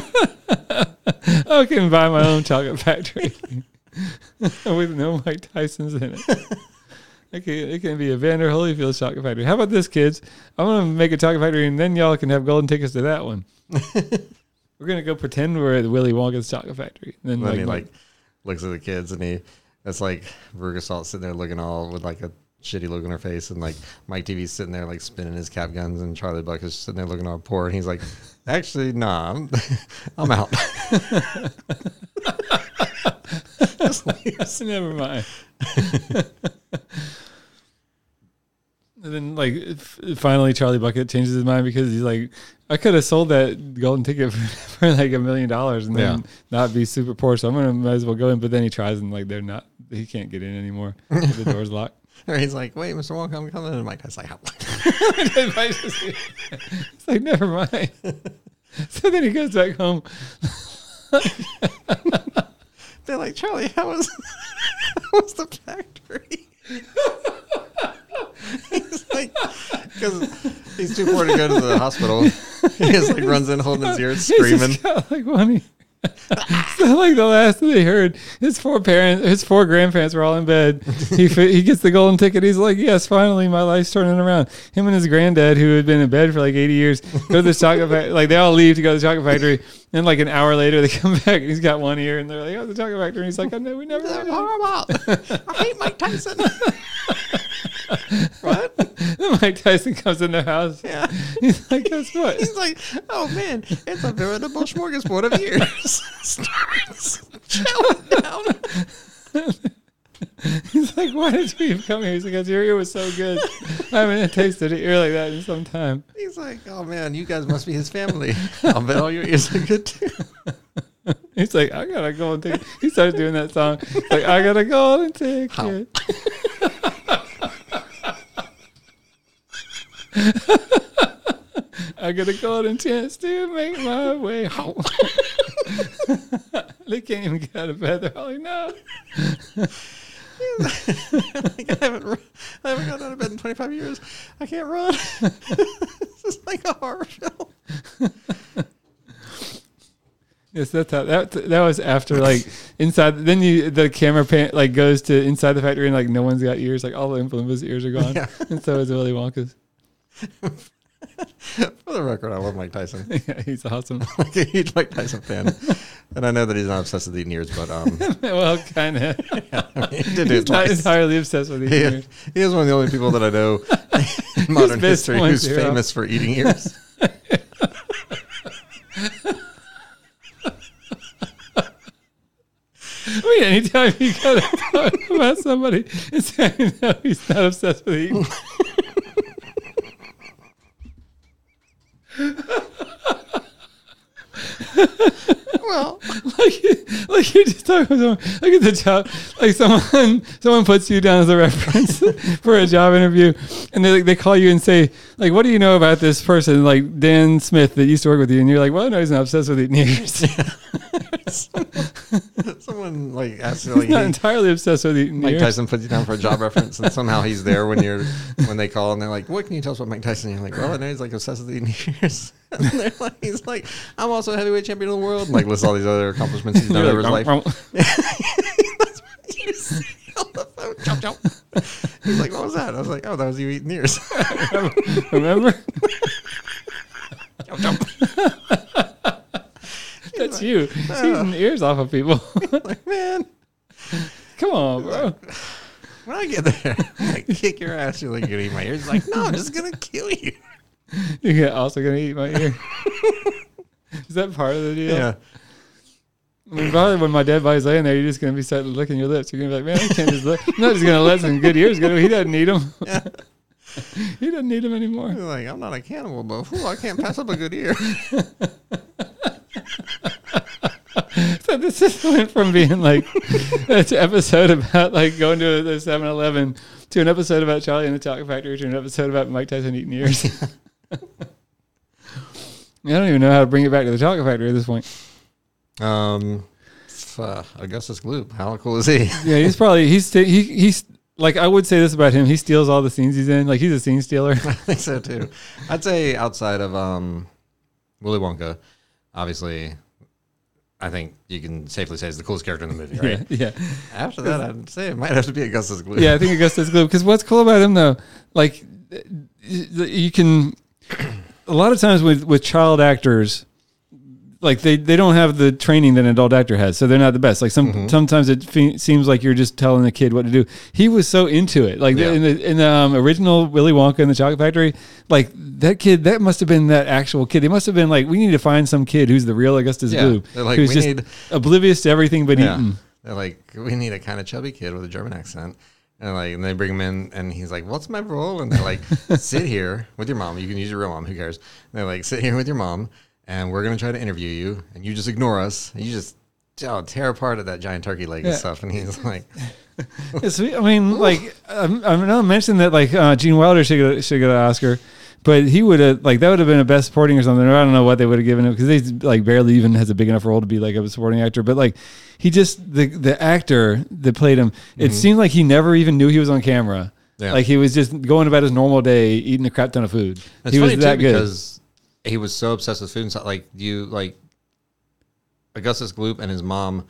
I can buy my own chocolate factory with no Mike Tyson's in it. Okay, it can be a Vander Holyfield chocolate factory. How about this, kids? I'm gonna make a chocolate factory, and then y'all can have golden tickets to that one. we're gonna go pretend we're at Willy Wonka's chocolate factory. And then, And then like, he like looks at the kids, and he that's like Veruca Salt sitting there looking all with like a shitty look on her face, and like Mike TV's sitting there like spinning his cap guns, and Charlie Bucket's sitting there looking all poor, and he's like, actually, nah, I'm, I'm out. Never mind. And then, like, f- finally, Charlie Bucket changes his mind because he's like, I could have sold that golden ticket for, for like a million dollars and then not be super poor. So I'm gonna might as well go in. But then he tries and like they're not. He can't get in anymore. the door's locked. Or he's like, wait, Mr. Wonka, I'm coming, and Mike Tyson's like, it's like never mind. so then he goes back home. They're like, Charlie, how was how was the factory? He's like, because he's too poor to go to the hospital. He just like runs in holding his ears, He's just screaming. got, like one. so like the last they heard, his four parents, his four grandparents were all in bed. He he gets the golden ticket. He's like, yes, finally, my life's turning around. Him and his granddad, who had been in bed for like eighty years, go to the chocolate factory. Like they all leave to go to the chocolate factory. And like an hour later, they come back. and He's got one ear, and they're like, "Oh, the chocolate factory." And he's like, "I know, we never." They're went in." horrible. I hate Mike Tyson. what? Then Mike Tyson comes in their house. Yeah. He's like, "Guess what?" He's like, oh man, it's a veritable smorgasbord of ears. Starts down. He's like, "Why did you even come here?" He's like, "Cause your ear was so good. I haven't tasted an ear like that in some time." He's like, oh man, you guys must be his family. I'll bet all your ears are good too. He's like, I gotta go and take. He started doing that song. He's like, I gotta go and take How? it. I got a golden chance to make my way home. they can't even get out of bed. They're like, no. like, I haven't, I haven't gotten out of bed in 25 years. I can't run. this is like a horror film. Yes, that's how that that was after like inside. Then you the camera pan like goes to inside the factory and like no one's got ears. Like all the Oompa ears are gone, Yeah. and so is Willy Wonka's. For the record, I love Mike Tyson. yeah, he's awesome. like a huge Mike Tyson fan. And I know that he's not obsessed with eating ears, but um, well, kind of. he did do He's it not twice. entirely obsessed with eating He, ears. he is one of the only people that I know in modern history who's zero. famous for eating ears. I mean, anytime you gotta talk about somebody and say no, he's not obsessed with eating. well, like, like you're just talking about someone. Look at the job. Like someone, someone puts you down as a reference for a job interview, and they like, they call you and say, like, what do you know about this person, like Dan Smith that used to work with you? And you're like, well, no, he's not obsessed with eating ears. someone like accidentally he's not he- entirely obsessed with eating Mike. Tyson puts you down for a job reference, and somehow he's there when you're when they call, and they're like, "What can you tell us about Mike Tyson?" And you're like, "Well, I know he's like obsessed with eating ears." And they're like, "He's like, I'm also a heavyweight champion of the world." And like lists all these other accomplishments he's done over his like, life. "Rump, rump." You see on the phone, chomp, chomp. He's like, "What was that?" I was like, "Oh, that was you eating ears." Remember? Chomp, chomp. That's you. Eating ears off of people. like, man, Come on, bro. when I get there, I'm gonna kick your ass. You're like, "You're gonna eat my ears?" Like, no, I'm just gonna kill you. You're also gonna eat my ear. Is that part of the deal? Yeah. I mean, probably when my dead body's laying there, you're just gonna be sitting licking your lips. You're gonna be like, man, I can't just. Lick. I'm not just gonna let some good ears go. He doesn't need them. he doesn't need them anymore. You're like, I'm not a cannibal, but whew, I can't pass up a good ear. So this just went from being like an episode about like going to the 7-Eleven to an episode about Charlie and the Chocolate Factory to an episode about Mike Tyson eating ears. I don't even know how to bring it back to the Chocolate Factory at this point. Um, uh, Augustus Gloop. How cool is he? Yeah, he's probably he's he he's like I would say this about him. He steals all the scenes he's in. Like he's a scene stealer. I think so too. I'd say outside of um, Willy Wonka, obviously, I think you can safely say is the coolest character in the movie, right? yeah, After that, I'd say it might have to be Augustus Gloop. yeah. I think Augustus Gloop. Because what's cool about him though, like you can a lot of times with with child actors like they, they don't have the training that an adult actor has so they're not the best like some Mhm. sometimes it fe- seems like you're just telling a kid what to do he was so into it like Yeah. in the in the um, original willy wonka and the chocolate factory like that kid that must have been that actual kid they must have been like we need to find some kid who's the real augustus Yeah. gloop They're like, who's just need, oblivious to everything but Yeah. eating they're like, we need a kind of chubby kid with a German accent. And like, and they bring him in, and he's like, "What's my role?" And they're like, "Sit here with your mom. You can use your real mom. Who cares?" And they're like, "Sit here with your mom, and we're gonna try to interview you, and you just ignore us. And you just oh, tear apart at that giant turkey leg and stuff." And he's like, It's, I mean, like I'm, I'm not mentioning that like uh, Gene Wilder should get, should get an Oscar, but he would have like that would have been a best supporting or something. Or I don't know what they would have given him because he's like barely even has a big enough role to be like a supporting actor. But like he just the the actor that played him, it seemed like he never even knew he was on camera. Yeah. Like he was just going about his normal day, eating a crap ton of food. It's he was that too good. He was so obsessed with food and stuff. Like you, like Augustus Gloop and his mom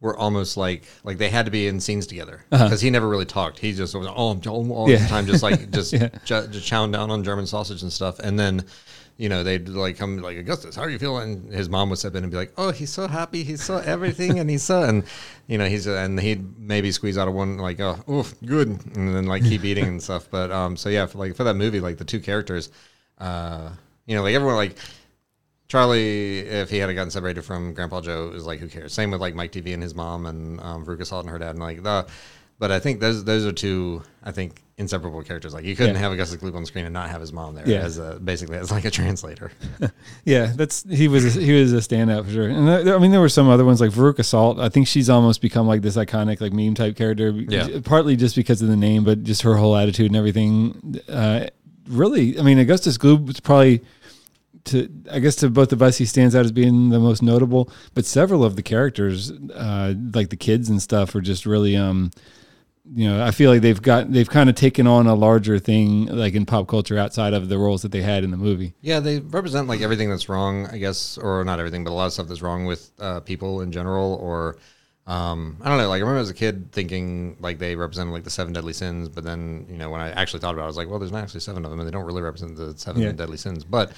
were almost like like they had to be in scenes together because he never really talked. He just was all, all, all Uh-huh. Yeah. the time, just like just Yeah. ju- just chowing down on German sausage and stuff. And then you know they'd like come like Augustus, how are you feeling? And his mom would step in and be like, oh, he's so happy, he's so everything, and he's so and you know he's and he'd maybe squeeze out of one like oh, oh good, and then like keep eating and stuff. But um, so yeah, for, like for that movie, like the two characters, uh, you know, like everyone like. Charlie, if he had gotten separated from Grandpa Joe, is like who cares? Same with like Mike TV and his mom and um, Veruca Salt and her dad, and like the. But I think those those are two I think inseparable characters. Like you couldn't Yeah. have Augustus Gloop on the screen and not have his mom there Yeah. as a, basically as like a translator. Yeah, that's he was a, he was a standout for sure. And there- I mean, there were some other ones like Veruca Salt. I think she's almost become like this iconic like meme type character. Yeah. partly just because of the name, but just her whole attitude and everything. Uh, really, I mean, Augustus Gloop was probably to I guess to both of us, he stands out as being the most notable. But several of the characters, uh, like the kids and stuff, are just really um. You know, I feel like they've got they've kind of taken on a larger thing, like in pop culture, outside of the roles that they had in the movie. Yeah, they represent like everything that's wrong, I guess, or not everything, but a lot of stuff that's wrong with uh, people in general. Or um, I don't know. Like I remember as a kid thinking like they represented like the seven deadly sins, but then you know when I actually thought about it, I was like, well, there's not actually seven of them, and they don't really represent the seven Yeah. deadly sins. But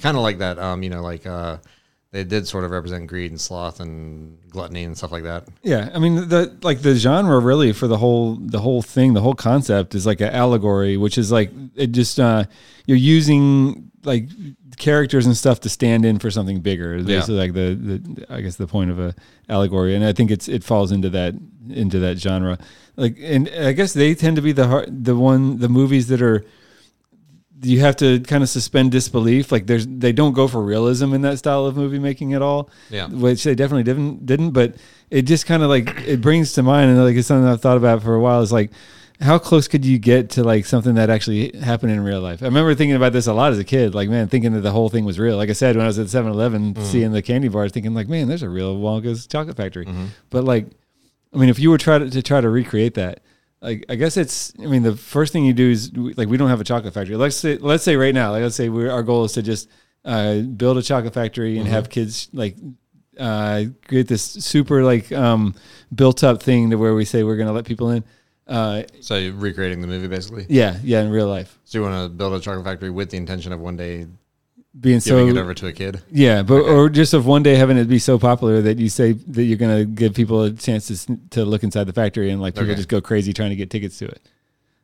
kind of like that, um, you know, like uh, they did sort of represent greed and sloth and gluttony and stuff like that. Yeah, I mean the like the genre really for the whole the whole thing, the whole concept is like an allegory, which is like it just uh you're using like characters and stuff to stand in for something bigger. It's Yeah. basically like the, the I guess the point of a allegory, and I think it's it falls into that into that genre. Like, and I guess they tend to be the har the one the movies that are you have to kind of suspend disbelief. Like there's they don't go for realism in that style of movie making at all. Yeah. Which they definitely didn't didn't, but it just kind of like it brings to mind and like it's something I've thought about for a while is like how close could you get to like something that actually happened in real life? I remember thinking about this a lot as a kid, like man, thinking that the whole thing was real. Like I said, when I was at 7-Eleven mm-hmm. seeing the candy bars, thinking like, man, there's a real Wonka's chocolate factory. Mm-hmm. But like, I mean, if you were try to, to try to recreate that, like I guess it's. I mean, the first thing you do is like we don't have a chocolate factory. Let's say let's say right now, like let's say we our goal is to just uh, build a chocolate factory and have kids like uh, create this super like um, built up thing to where we say we're going to let people in. Uh, So you're recreating the movie basically. yeah, yeah, in real life, So you want to build a chocolate factory with the intention of one day being giving so it over to a kid. Yeah, but or just of one day having it be so popular that you say that you're going to give people a chance to to look inside the factory and like people Okay. just go crazy trying to get tickets to it.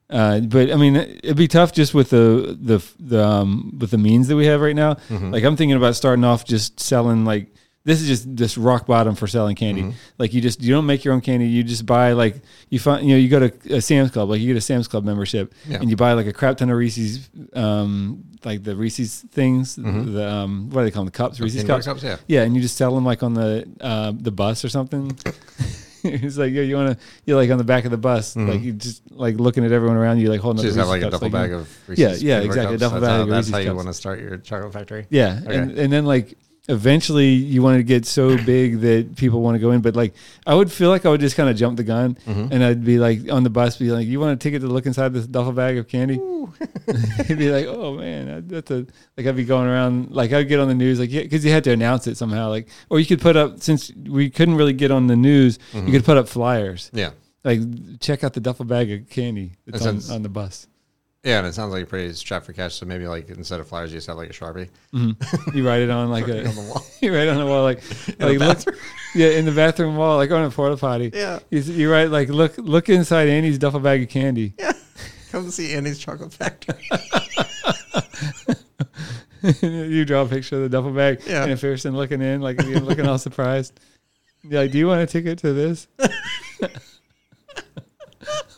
Uh, but I mean, it'd be tough just with the the the um, with the means that we have right now. Mm-hmm. Like I'm thinking about starting off just selling like this is just just rock bottom for selling candy. Mm-hmm. Like you just you don't make your own candy. You just buy like you find you know you go to a Sam's Club like you get a Sam's Club membership Yeah. and you buy like a crap ton of Reese's um like the Reese's things the um what do they call them the cups Reese's cups. cups, Yeah, and you just sell them like on the uh, the bus or something. it's like yeah, you want to you're like on the back of the bus, like you just like looking at everyone around you, like holding Mm-hmm. Just up. have the like a duffel cups, bag of Reese's yeah, butter exactly, a cups. duffel that's bag how, of that's Reese's how you want to start your chocolate factory. Yeah, Okay. and and then like eventually you want to get so big that people want to go in, but like I would feel like I would just kind of jump the gun, Mm-hmm. and I'd be like on the bus, be like, "You want a ticket to look inside this duffel bag of candy?" He'd be like, "Oh man, that's a like." I'd be going around like I'd get on the news like yeah, because you had to announce it somehow, like or you could put up since we couldn't really get on the news, Mm-hmm. you could put up flyers Yeah. like check out the duffel bag of candy that's That on, on the bus. Yeah, and it sounds like you're pretty strapped for cash. So maybe like instead of flyers, you just have like a sharpie mm-hmm. You write it on like a on the wall. you write it on the wall like the like look, yeah in the bathroom wall like on a porta potty. Yeah. You, you write like look look inside Annie's duffel bag of candy. Yeah. Come see Andy's chocolate factory. you draw a picture of the duffel bag Yeah. and a person looking in like looking all surprised. You're like, do you want a ticket to this?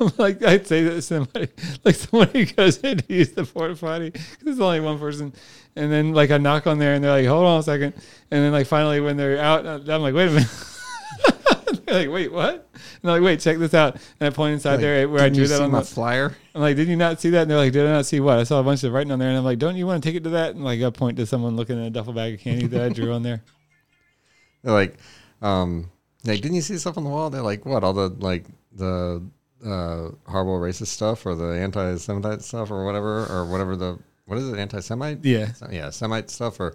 I'm like I'd say that somebody like somebody goes in to use the porta potty 'cause there's only one person, and then like I knock on there and they're like, hold on a second, and then like finally when they're out, I'm like, wait a minute. they're like, wait, what? And they're like, wait, check this out. And I point inside there where I drew that on my the. flyer. I'm like, did you not see that? And they're like, did I not see what? I saw a bunch of writing on there, and I'm like, don't you want to take it to that? And like I point to someone looking at a duffel bag of candy that I drew on there. They're like, um, like, didn't you see stuff on the wall? They're like, what? All the like the uh, horrible racist stuff or the anti-Semite stuff or whatever or whatever the what is it? Anti-Semite? Yeah. So- yeah, Semite stuff or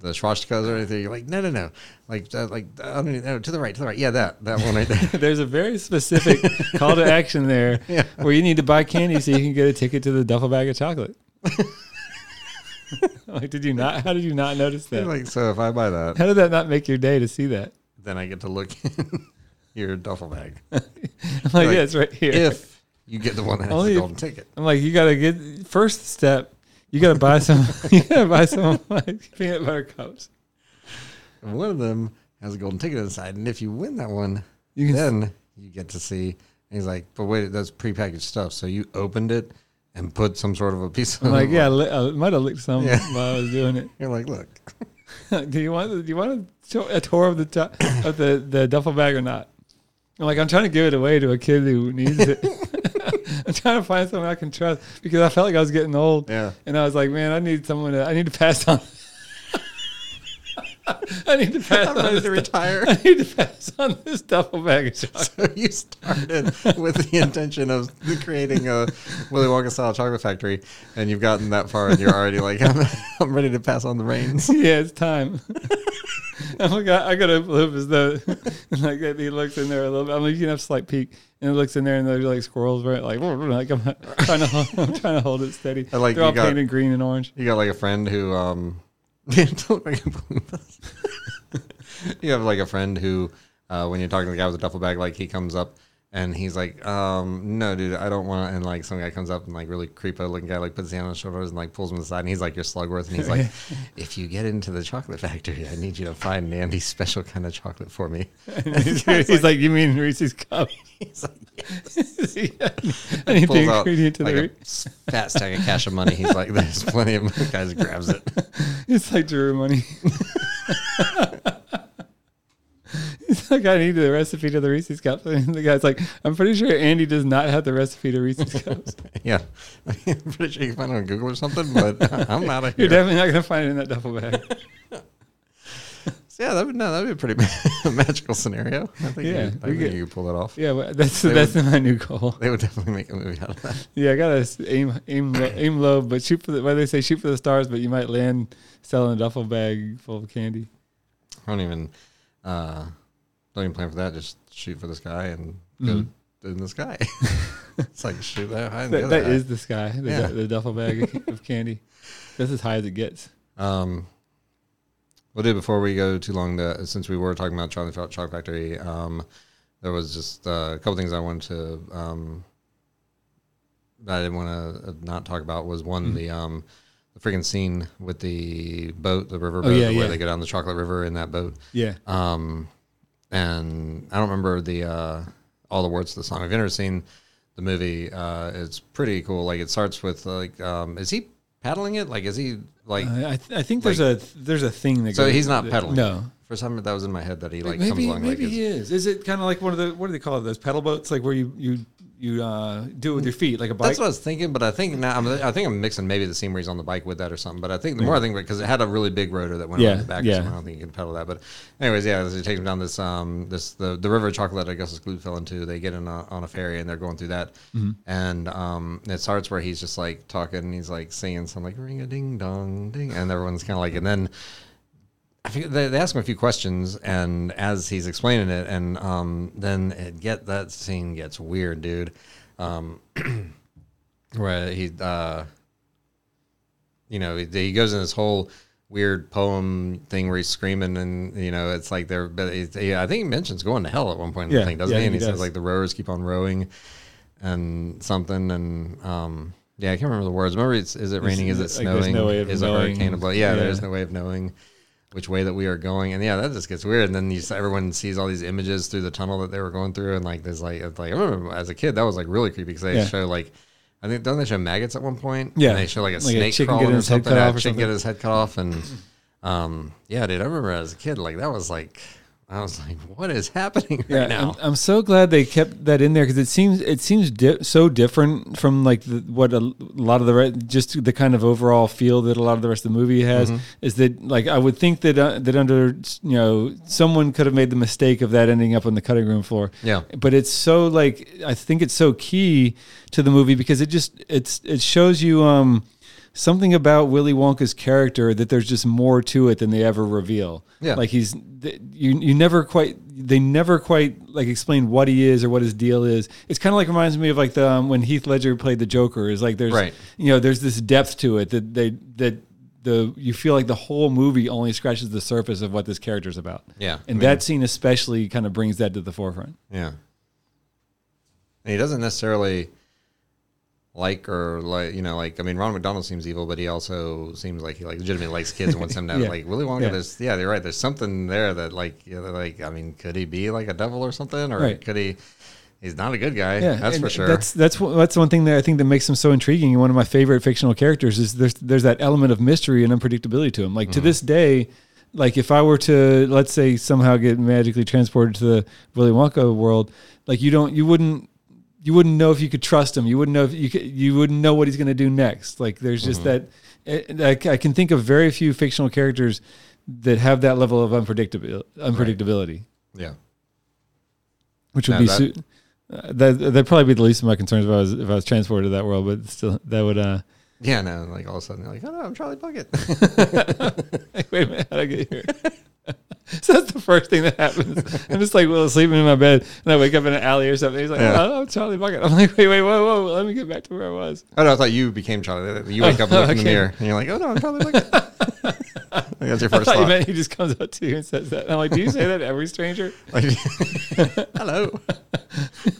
the swastikas or anything. You're like, no, no, no, like, uh, like underneath, no, to the right, to the right. Yeah, that that one right there. There's a very specific call to action there Yeah. where you need to buy candy so you can get a ticket to the duffel bag of chocolate. like, did you not? How did you not notice that? like, so if I buy that, How did that not make your day to see that? then I get to look in your duffel bag. I'm like, Like, yeah, it's right here. If you get the one that has Only the if- golden ticket. I'm like, you gotta get first step. You gotta buy some. you gotta buy some like peanut butter cups. And one of them has a golden ticket inside, and if you win that one, You can then you get to see. And he's like, but wait, that's prepackaged stuff. So you opened it and put some sort of a piece of. I'm like, yeah, I, li- I might have licked some Yeah. while I was doing it. You're like, look, do you want? To do you want a, to- a tour of the of the the duffel bag or not? I'm like, I'm trying to give it away to a kid who needs it. I'm trying to find someone I can trust because I felt like I was getting old. yeah. And I was like, man, I need someone to, I need to pass on. I need to pass I'm on ready this. to retire. I need to pass on this duffel bag of chocolate. So you started with the intention of creating a Willy Wonka style chocolate factory, and you've gotten that far, and you're already like, I'm, I'm ready to pass on the reins. yeah, it's time. I'm like, I, I gotta look as though, like he looks in there a little bit. I'm like, you can have a slight peek, and it looks in there, and there's like squirrels, right? Like, like I'm trying to, hold, I'm trying to hold it steady. I like They're you all got- painted green and orange. You got like a friend who, um, you have like a friend who, uh, when you're talking to the guy with the duffel bag, like he comes up and he's like, um, no, dude, I don't want. And like some guy comes up and like really creepo looking guy, like puts his hand on his shoulders and like pulls him aside. And he's like, you're Slugworth. And he's like, if you get into the chocolate factory, I need you to find Andy's special kind of chocolate for me. he's, he's like, you mean Reese's cup? He's like, I need pulls the out ingredient to like the. a fat stack of cash of money. He's like, there's plenty of guys grabs it. it's like Drew money. He's like, I need the recipe to the Reese's cups. And the guy's like, I'm pretty sure Andy does not have the recipe to Reese's cups. Yeah, I'm pretty sure you can find it on Google or something, but I'm out of here. You're definitely not gonna find it in that duffel bag. So, yeah, that would no, that'd be a pretty magical scenario. I think, Yeah, you, I think get- you could pull that off. Yeah, well, that's They that's my new goal. They would definitely make a movie out of that. Yeah, I gotta aim aim aim low, but shoot for the. Why they say shoot for the stars, but you might land selling a duffel bag full of candy. I don't even, uh, don't even plan for that. Just shoot for the sky and go in the sky. it's like shoot that high. That, other that is the sky, the, Yeah. the duffel bag of, candy. That's as high as it gets. Um, we'll do before we go too long. To, since we were talking about Charlie Felt Chocolate Factory, um, there was just uh, a couple things I wanted to um, that I didn't want to not talk about. Was one the um, the freaking scene with the boat, the river Oh, boat, yeah, where yeah. they go down the chocolate river in that boat. Yeah. Um, and I don't remember the uh, all the words to the song. I've never seen the movie. Uh, it's pretty cool. Like it starts with like, um, is he paddling it? Like, is he like? I, th- I think there's a there's a thing that so goes- he's not pedaling. No. For some, that was in my head that he like maybe comes along maybe like. he is. Is it kind of like one of the what do they call it? Those pedal boats, like where you you you uh, do it with your feet, like a bike. That's what I was thinking, but I think now I'm, I think I'm mixing maybe the scene where he's on the bike with that or something. But I think the more I think because it had a really big rotor that went Yeah, on the back, yeah. something, I don't think you can pedal that. But anyways, yeah, as he takes him down this um this the, the river of chocolate, I guess is Gloop fell into. They get in a, on a ferry and they're going through that, Mm-hmm. and um it starts where he's just like talking, and he's like singing something like ring a ding dong ding, and everyone's kind of like, and then. They, they ask him a few questions, and as he's explaining it, and um, then it get that scene gets weird, dude. Um, where he, uh, you know, he, he goes in this whole weird poem thing where he's screaming, and you know, it's like they're. But it, yeah, I think he mentions going to hell at one point in Yeah, the thing, doesn't yeah, he? And he he says like the rowers keep on rowing, and something, and um, yeah, I can't remember the words. Remember, it's is it raining? Is it like, snowing? no of is a knowing. hurricane above? Yeah, Yeah. there's no way of knowing which way that we are going. And yeah, that just gets weird. And then you, everyone sees all these images through the tunnel that they were going through, and like there's like it's like I remember as a kid that was like really creepy because they Yeah. show like. I think don't they show maggots at one point? Yeah. and they show like a Like a snake chicken crawling or his head something. cut off or something. get his head cut off, and um, yeah, dude, I remember as a kid like that was like I was like, what is happening right Yeah, now? I'm, I'm so glad they kept that in there because it seems it seems di- so different from like the, what a, lot of the re- just the kind of overall feel that a lot of the rest of the movie has Mm-hmm. is that like I would think that uh, that under you know someone could have made the mistake of that ending up on the cutting room floor. Yeah. but it's so like I think it's so key to the movie because it just it's it shows you um something about Willy Wonka's character that there's just more to it than they ever reveal. Yeah. like he's you you never quite they never quite like explain what he is or what his deal is. It's kind of like reminds me of like the um, when Heath Ledger played the Joker. Is like there's Right. you know there's this depth to it that they that. The, you feel like the whole movie only scratches the surface of what this character's about. Yeah, And I mean- that scene especially kind of brings that to the forefront. Yeah. And he doesn't necessarily like or like you know like I mean Ron McDonald seems evil, but he also seems like he like legitimately likes kids and wants them to Yeah. like Willy Wonka. Yeah. There's yeah, you're right. There's something there that like you know, like I mean, could he be like a devil or something, or Right. could he? He's not a good guy. Yeah, that's for sure. That's that's that's one thing that I think that makes him so intriguing. And one of my favorite fictional characters is there's there's that element of mystery and unpredictability to him. Like Mm-hmm. to this day, like if I were to let's say somehow get magically transported to the Willy Wonka world, like you don't you wouldn't you wouldn't know if you could trust him. You wouldn't know if you could, you wouldn't know what he's going to do next. Like there's just Mm-hmm. that. I I can think of very few fictional characters that have that level of unpredictability. Unpredictability yeah. which would No, be that- su- uh, that that'd probably be the least of my concerns if I was if I was transported to that world, but still that would uh Yeah, no, like all of a sudden they're like, oh no, I'm Charlie Bucket. wait a minute, how'd I get here? so that's the first thing that happens. I'm just like well sleeping in my bed and I wake up in an alley or something. He's like, Yeah. oh, I'm Charlie Bucket. I'm like, wait, wait, whoa, whoa, let me get back to where I was. oh no, I thought you became Charlie. You wake up and look in the mirror and you're like, oh no, I'm Charlie Bucket. Like, that's your I first thought you meant he just comes up to you and says that. And I'm like, do you say that to every stranger? Like, hello,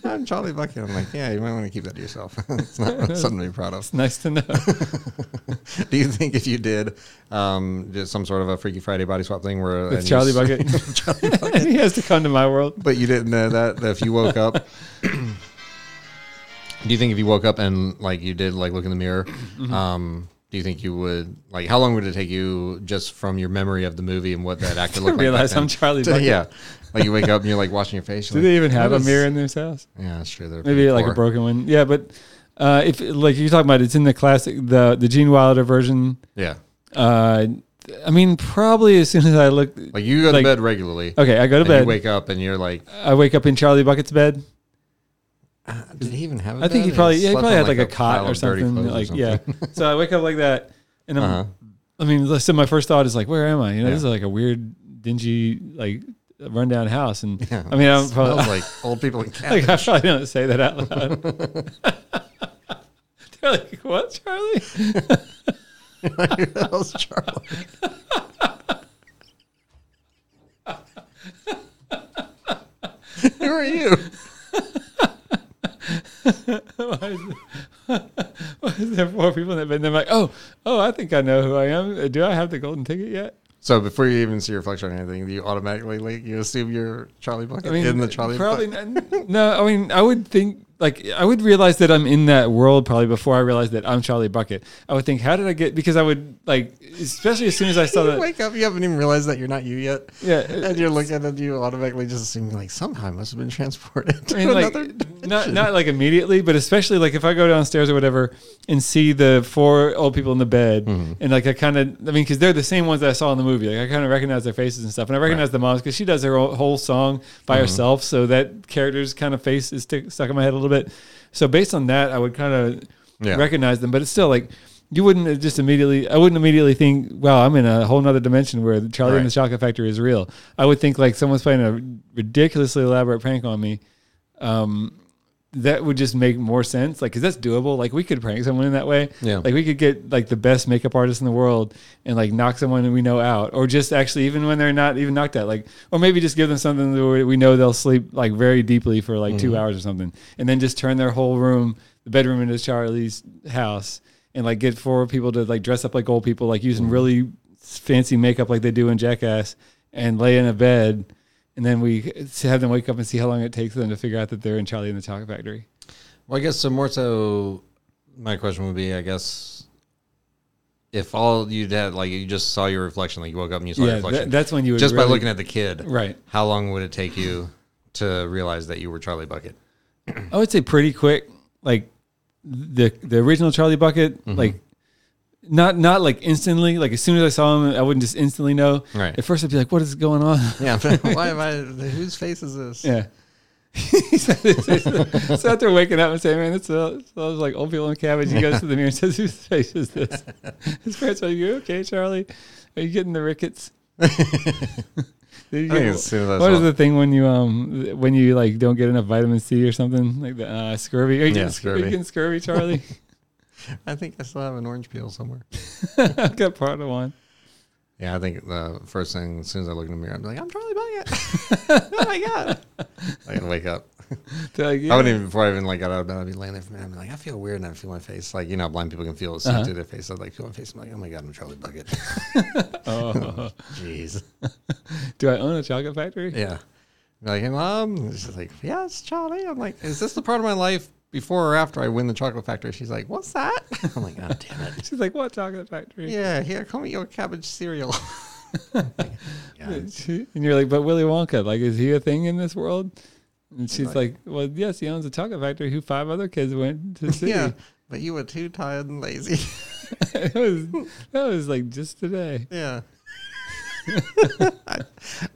I'm Charlie Bucket. I'm like, yeah, you might want to keep that to yourself. it's not something to be proud of. It's nice to know. Do you think if you did um, just some sort of a Freaky Friday body swap thing where With Charlie Bucket. Charlie Bucket, he has to come to my world. but you didn't know that, that if you woke up, do you think if you woke up and like you did like look in the mirror, Mm-hmm. um, do you think you would like how long would it take you just from your memory of the movie and what that actor looked like? realize I'm Charlie to- Bucket. yeah, like you wake up and you're like washing your face. Do you're they even have a mirror in this house? Yeah, that's true. Maybe pretty like a broken one. Yeah, but uh, if like you're talking about, it's in the classic, the the Gene Wilder version. Yeah, Uh, I mean, probably as soon as I look. like you go to Like- bed regularly. Okay, I go to and bed. You wake up and you're like, I wake up in Charlie Bucket's bed. uh, did he even have? a I think he probably yeah, he slept probably on, had like, a pile cot or of dirty something. clothes or Like yeah. so I wake up like that, and I'm. Uh-huh. I mean, so my first thought is like, where am I? You know, Yeah. this is like a weird, dingy, like rundown house, and Yeah, I mean, I'm probably smells like old people in like cabins. I probably don't say that out loud. They're like, "What, Charlie?" Who the hell's Charlie? Who are you? Why is there are four people in that bed. And I'm like, oh, oh, I think I know who I am. Do I have the golden ticket yet? So before you even see your reflection or anything, do you automatically like you assume you're Charlie Bucket I mean, in the Charlie probably not, no. I mean, I would think like I would realize that I'm in that world probably before I realized that I'm Charlie Bucket. I would think, how did I get? Because I would like, especially as soon as I saw you that. wake up, you haven't even realized that you're not you yet. Yeah, And you're looking at you automatically just assuming like somehow I must have been transported to I mean, like another not not like immediately, but especially like if I go downstairs or whatever and see the four old people in the bed, Mm-hmm. and like I kind of, I mean, because they're the same ones that I saw in the movie. Like I kind of recognize their faces and stuff, and I recognize the moms because she does her whole- song by Mm-hmm. herself, so that character's kind of face is stick, stuck in my head a little bit. So based on that, I would kind of Yeah. recognize them, but it's still like. You wouldn't just immediately. I wouldn't immediately think, "Wow, I'm in a whole nother dimension where Charlie and the Chocolate Factory is real." I would think like someone's playing a ridiculously elaborate prank on me, um, that would just make more sense. Like, cause that's doable. Like, we could prank someone in that way. Yeah. Like, we could get like the best makeup artist in the world and like knock someone we know out, or just actually even when they're not even knocked out, like, or maybe just give them something that we know they'll sleep like very deeply for like two mm-hmm. hours or something, and then just turn their whole room, the bedroom into Charlie's house, and like get four people to like dress up like old people, like using mm-hmm. really fancy makeup like they do in Jackass, and lay in a bed. And then we have them wake up and see how long it takes them to figure out that they're in Charlie and the Chocolate Factory. Well, I guess so. More so, my question would be, I guess, if all you'd had, like, you just saw your reflection, like you woke up and you saw your reflection, that, that's when you would just by looking at the kid, right. how long would it take you to realize that you were Charlie Bucket? I would say pretty quick. Like the the original Charlie Bucket, Mm-hmm. like not not like instantly. Like as soon as I saw him, I wouldn't just instantly know. Right. At first, I'd be like, "What is going on?" Yeah. why am I? Whose face is this? yeah. so after waking up and saying, "Man, this uh, smells like old people in cabbage," he goes to the mirror and says, "Whose face is this?" His parents are like, "You okay, Charlie? Are you getting the rickets?" Did you get- as soon as I what saw- is the thing when you um when you like don't get enough vitamin C or something like the uh, scurvy? Are you, Yeah, getting, scurvy. Are you getting scurvy, Charlie? I think I still have an orange peel somewhere. I've got part of one. Yeah, I think the first thing, as soon as I look in the mirror, I'm like, I'm Charlie Bucket. oh my god! I can wake up. Like, I wouldn't even before I even like got out of bed. I'd be laying there for a minute. I'm like, I feel weird, and I feel my face. Like you know, blind people can feel it Uh-huh. through their face. I like feel my face. I'm like, oh my god, I'm Charlie Bucket. oh, Jeez. do I own a chocolate factory? Yeah. Like, hey mom. She's like, yeah, it's Charlie. I'm like, is this the part of my life before or after I win the chocolate factory? She's like, what's that? I'm like, oh damn it. She's like, what chocolate factory? Yeah, here, come eat your cabbage cereal. Yeah. And you're like, but Willy Wonka, like, is he a thing in this world? And she's like, well, yes, he owns a chocolate factory. Who five other kids went to see? yeah, but you were too tired and lazy. it was that was like just today. Yeah. I,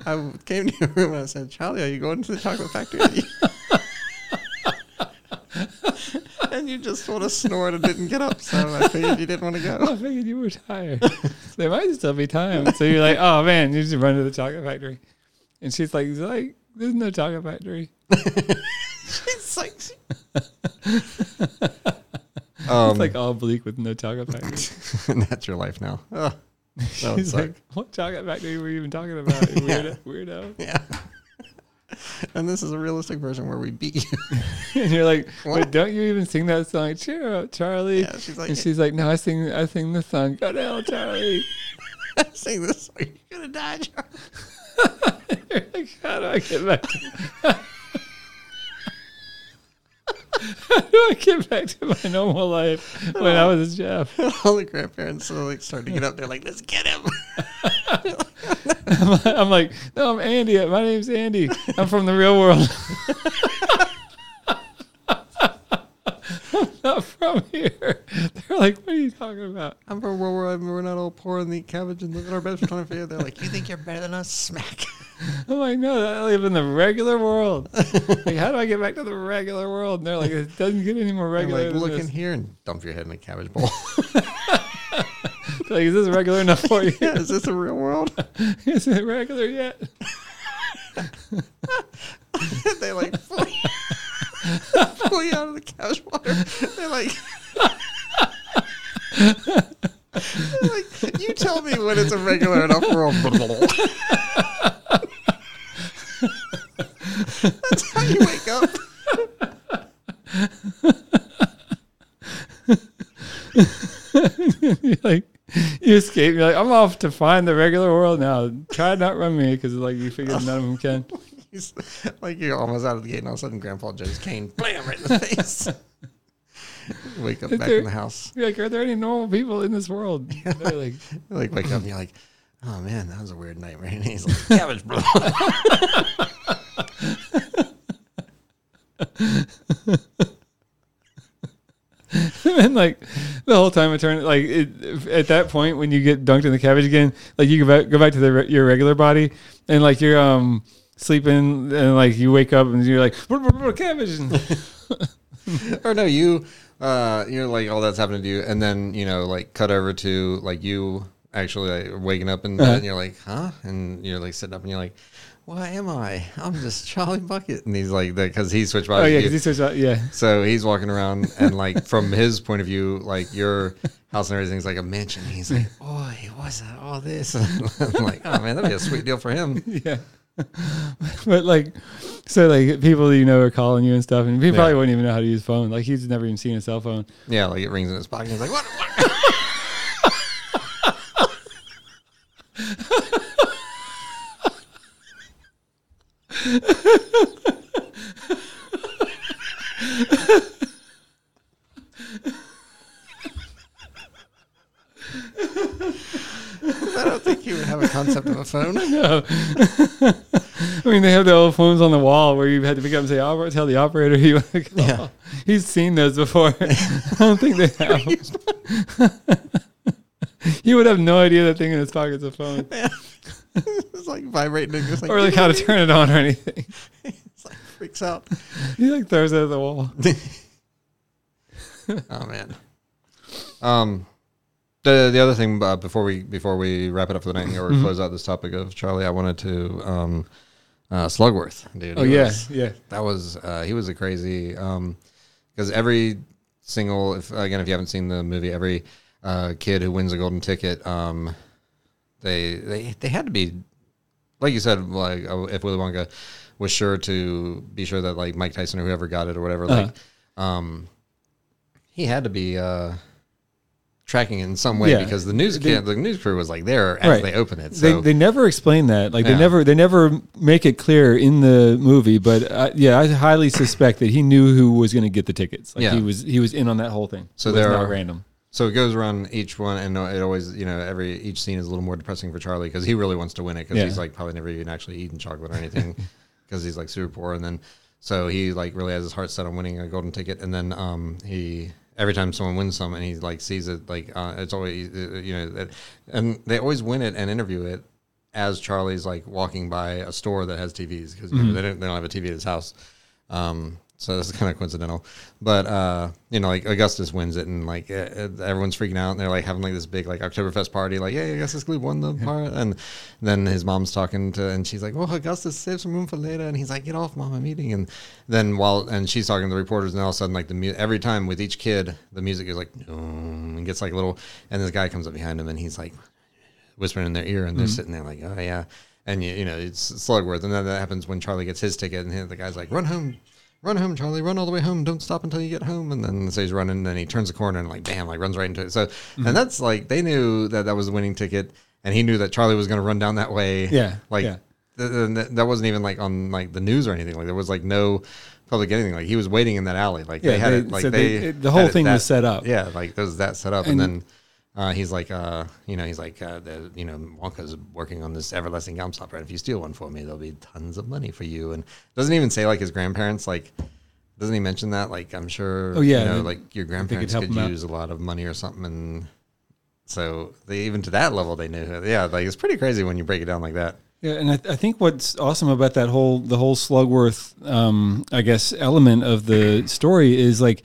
I came to your room and I said, Charlie, are you going to the chocolate factory? And you just sort of snored and didn't get up, so I figured you didn't want to go. I figured you were tired. there might still be time. So you're like, oh man, you should run to the chocolate factory. And she's like, like, there's no chocolate factory. It's like, um, It's like all bleak with no chocolate factory. and that's your life now. Would She's suck. like, what chocolate factory were you even talking about? Weirdo. weirdo. Yeah. And this is a realistic version where we beat you. And you're like, wait, don't you even sing that song? Cheer up, Charlie. Yeah, she's like, and she's like, no, I sing, I sing the song. Go hell, Charlie. sing this song. You're going to die, Charlie. You're like, how do I get back? To, how do I get back to my normal life when I was a chef? All the grandparents are like starting to get up. They're like, let's get him. I'm like, no, I'm Andy. My name's Andy. I'm from the real world. I'm not from here. They're like, what are you talking about? I'm from a world where we're, we're not all poor and eat cabbage and live in our beds for 25 They're like, you think you're better than us? Smack. I'm like, no, I live in the regular world. Like, how do I get back to the regular world? And they're like, it doesn't get any more I'm regular. like, look in here and dump your head in a cabbage bowl. Like, is this regular enough for you? yeah, is this a real world? is it regular yet? they like pull you, pull you out of the cabbage water. They're like, they're like, you tell me when it's a regular enough world. That's how you wake up. You're like you escape. You're like, I'm off to find the regular world now. Try not run me because like you figure none of them can. He's like you're almost out of the gate, and all of a sudden, Grandpa Joe's cane, blam, right in the face. Wake up back there- in the house. You're like, are there any normal people in this world? They're like, Like wake up, and you're like, oh man, that was a weird nightmare. And he's like, cabbage bro. and like the whole time it turned like it, at that point when you get dunked in the cabbage again, like you go back go back to the your regular body and like you're um sleeping and like you wake up and you're like "Brr, brr, brr, cabbage or no, you, uh, you're like, all that's happening to you, and then you know, like, cut over to like you actually like, waking up bed, Uh-huh. and you're like, huh? And you're like sitting up, and you're like, why am I? I'm just Charlie Bucket, and he's like, because he switched bodies. oh yeah because he starts out yeah So he's walking around, and like from his point of view, like your house and everything's like a mansion. He's like, "Boy, what's that? All this?" I'm like, "Oh man, that'd be a sweet deal for him." yeah. but like, so like people that you know are calling you and stuff, and he probably Yeah. wouldn't even know how to use phone. Like he's never even seen a cell phone. Yeah, like it rings in his pocket. He's like, "What?" what? I don't think he would have a concept of a phone. No. I mean, they have the old phones on the wall where you had to pick up and say, "Oper- tell the operator you want to call. Yeah. He's seen those before. I don't think they have. he would have no idea that thing in his pocket's a phone. it's like vibrating. And just like, or like how to turn it on or anything. it's like freaks out. He like throws it at the wall. Oh man. Um, the the other thing uh, before we before we wrap it up for the night here or Mm-hmm. close out this topic of Charlie, I wanted to um, uh, Slugworth, dude. Oh yeah, was- yeah. that was uh, he was a crazy um because every single if again if you haven't seen the movie every uh, kid who wins a golden ticket um they they they had to be like you said like uh, if Willy Wonka was sure to be sure that like Mike Tyson or whoever got it or whatever like Uh-huh. um he had to be uh tracking it in some way Yeah. because the news They- the news crew was like there as Right. they open it so they never explain that. Like Yeah. they never they never make it clear in the movie. But uh, yeah, I highly suspect that he knew who was going to get the tickets. Like Yeah. he was he was in on that whole thing. So it there not are- random. So it goes around each one, and it always, you know, every each scene is a little more depressing for Charlie because he really wants to win it because Yeah. he's like probably never even actually eaten chocolate or anything because he's like super poor, and then so he like really has his heart set on winning a golden ticket, and then um he every time someone wins some and he like sees it like uh, it's always uh, you know that, and they always win it and interview it as Charlie's like walking by a store that has TVs because Mm-hmm. they don't they don't have a TV at his house. Um, so this is kind of coincidental, but uh, you know, like Augustus wins it, and like everyone's freaking out, and they're like having like this big like Oktoberfest party, like, "Yeah, Augustus Gloop won the part," and then his mom's talking to, and she's like, "Well, Augustus, save some room for later," and he's like, "Get off, mom, I'm eating," and then while and she's talking to the reporters, and all of a sudden, like the mu- every time with each kid, the music is like, and gets like a little, and this guy comes up behind him, and he's like whispering in their ear, and they're sitting there like, "Oh yeah," and you, you know it's Slugworth, and then that happens when Charlie gets his ticket, and the guy's like, "Run home." Run home, Charlie. Run all the way home. Don't stop until you get home. And then so he's running, and then he turns the corner and like, bam, like runs right into it. So, and mm-hmm. that's like they knew that that was the winning ticket, and he knew that Charlie was going to run down that way. Yeah, like yeah. th- th- th- that wasn't even like on like the news or anything. Like there was like no public anything. Like he was waiting in that alley. Like Yeah, they had they- it. Like they, they- it- the whole thing that- was set up. Yeah, like there was that set up, and, And- then uh, he's like, uh, you know, he's like, uh, the, you know, Wonka's working on this everlasting gobstopper, and if you steal one for me, there'll be tons of money for you. And doesn't even say like his grandparents like. Doesn't he mention that? Like, I'm sure. Oh, yeah, you know, they- like your grandparents could him out. use a lot of money or something, and so they even to that level they knew. Yeah, like it's pretty crazy when you break it down like that. Yeah, and I, I think what's awesome about that whole the whole Slugworth, um, I guess, element of the story is like,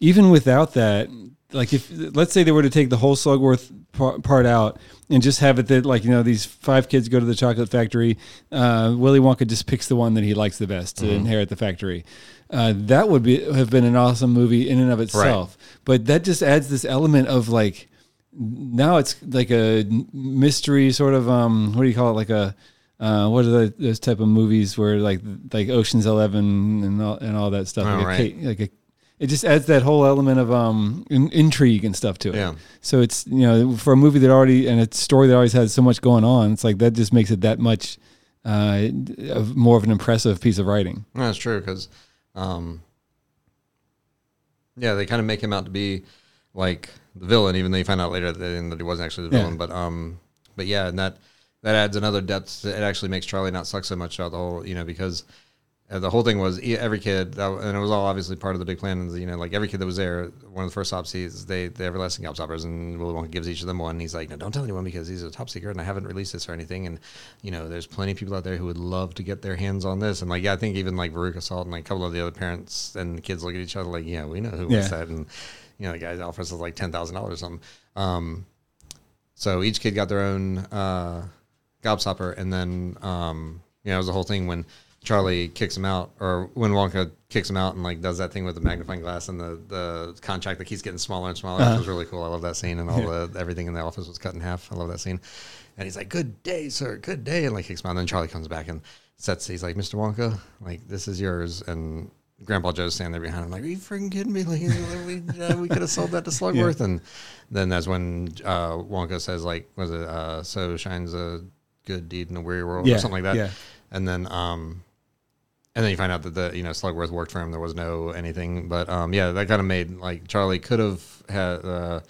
even without that, like if let's say they were to take the whole Slugworth part out and just have it that like you know these five kids go to the chocolate factory, uh, Willy Wonka just picks the one that he likes the best to inherit the factory. Uh, that would be have been an awesome movie in and of itself. But that just adds this element of like now it's like a mystery sort of um what do you call it like a uh, what are the, those type of movies where like like Ocean's Eleven and all and all that stuff Oh, like, right. a, like a it just adds that whole element of um in, intrigue and stuff to it. Yeah. So it's you know for a movie that already and a story that always has so much going on, it's like that just makes it that much uh of more of an impressive piece of writing. No, that's true because, um, yeah, they kind of make him out to be like the villain, even though you find out later that, that he wasn't actually the Yeah. villain. But um, but yeah, and that that adds another depth. It actually makes Charlie not suck so much about the whole, you know, because the whole thing was every kid, that, and it was all obviously part of the big plan. is, You know, like every kid that was there, one of the first top seeds, they the everlasting gobstoppers, and Willy Wonka gives each of them one. And he's like, no, don't tell anyone because he's a top secret, and I haven't released this or anything. And you know, there's plenty of people out there who would love to get their hands on this. And like, yeah, I think even like Veruca Salt and like a couple of the other parents and the kids look at each other like, yeah, we know who Yeah. wants that, and you know, the guy's offers is like ten thousand dollars or something. Um, so each kid got their own uh, gobstopper, and then um, you know, it was the whole thing when Charlie kicks him out, or when Wonka kicks him out and like does that thing with the magnifying glass and the the contract that keeps getting smaller and smaller. That was really cool. I love that scene, and all the everything in the office was cut in half. I love that scene. And he's like, "Good day, sir. Good day," and like kicks him out. And then Charlie comes back and sets. He's like, "Mr. Wonka, like this is yours." And Grandpa Joe's standing there behind him, like, "Are you freaking kidding me? Like, we, uh, we could have sold that to Slugworth." And then that's when uh, Wonka says, "Like, was it uh, so shines a good deed in a weary world Yeah, or something like that?" yeah. And then, um, and then you find out that the you know Slugworth worked for him. There was no anything, but um, yeah, that kind of made like Charlie could have had uh,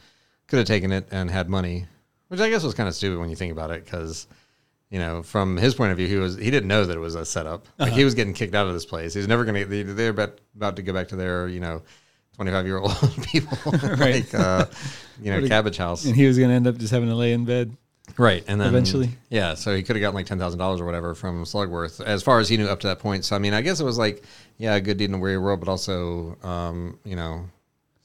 could have taken it and had money, which I guess was kind of stupid when you think about it, because you know from his point of view, he was he didn't know that it was a setup. Like he was getting kicked out of this place. He was never gonna. They, they're about about to go back to their you know. 25 year old people like uh you know cabbage house And he was going to end up just having to lay in bed. Right, and then Eventually. yeah. So he could have gotten like ten thousand dollars or whatever from Slugworth, as far as he knew up to that point. So I mean, I guess it was like, yeah, a good deed in a weary world, but also, um, you know,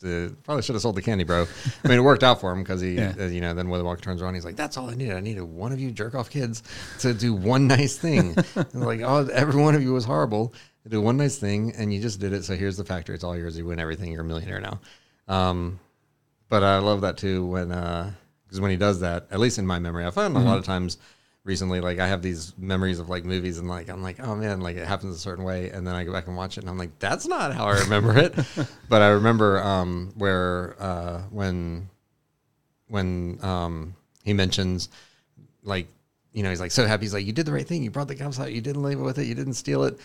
the probably should have sold the candy, bro. I mean, it worked out for him because he, Yeah. uh, you know, then Willy Wonka turns around, he's like, that's all I needed. I needed one of you jerk off kids to do one nice thing. and like, oh, every one of you was horrible. To do one nice thing, and you just did it. So here's the factory. It's all yours. You win everything. You're a millionaire now. Um, but I love that too when because when he does that, at least in my memory, I found a lot of times recently, like I have these memories of like movies and like I'm like, oh man, like it happens a certain way, and then I go back and watch it and I'm like, that's not how I remember it. but I remember um, where uh, when when um, he mentions like you know he's like so happy. He's like you did the right thing. You brought the cops out. You didn't label with it. You didn't steal it.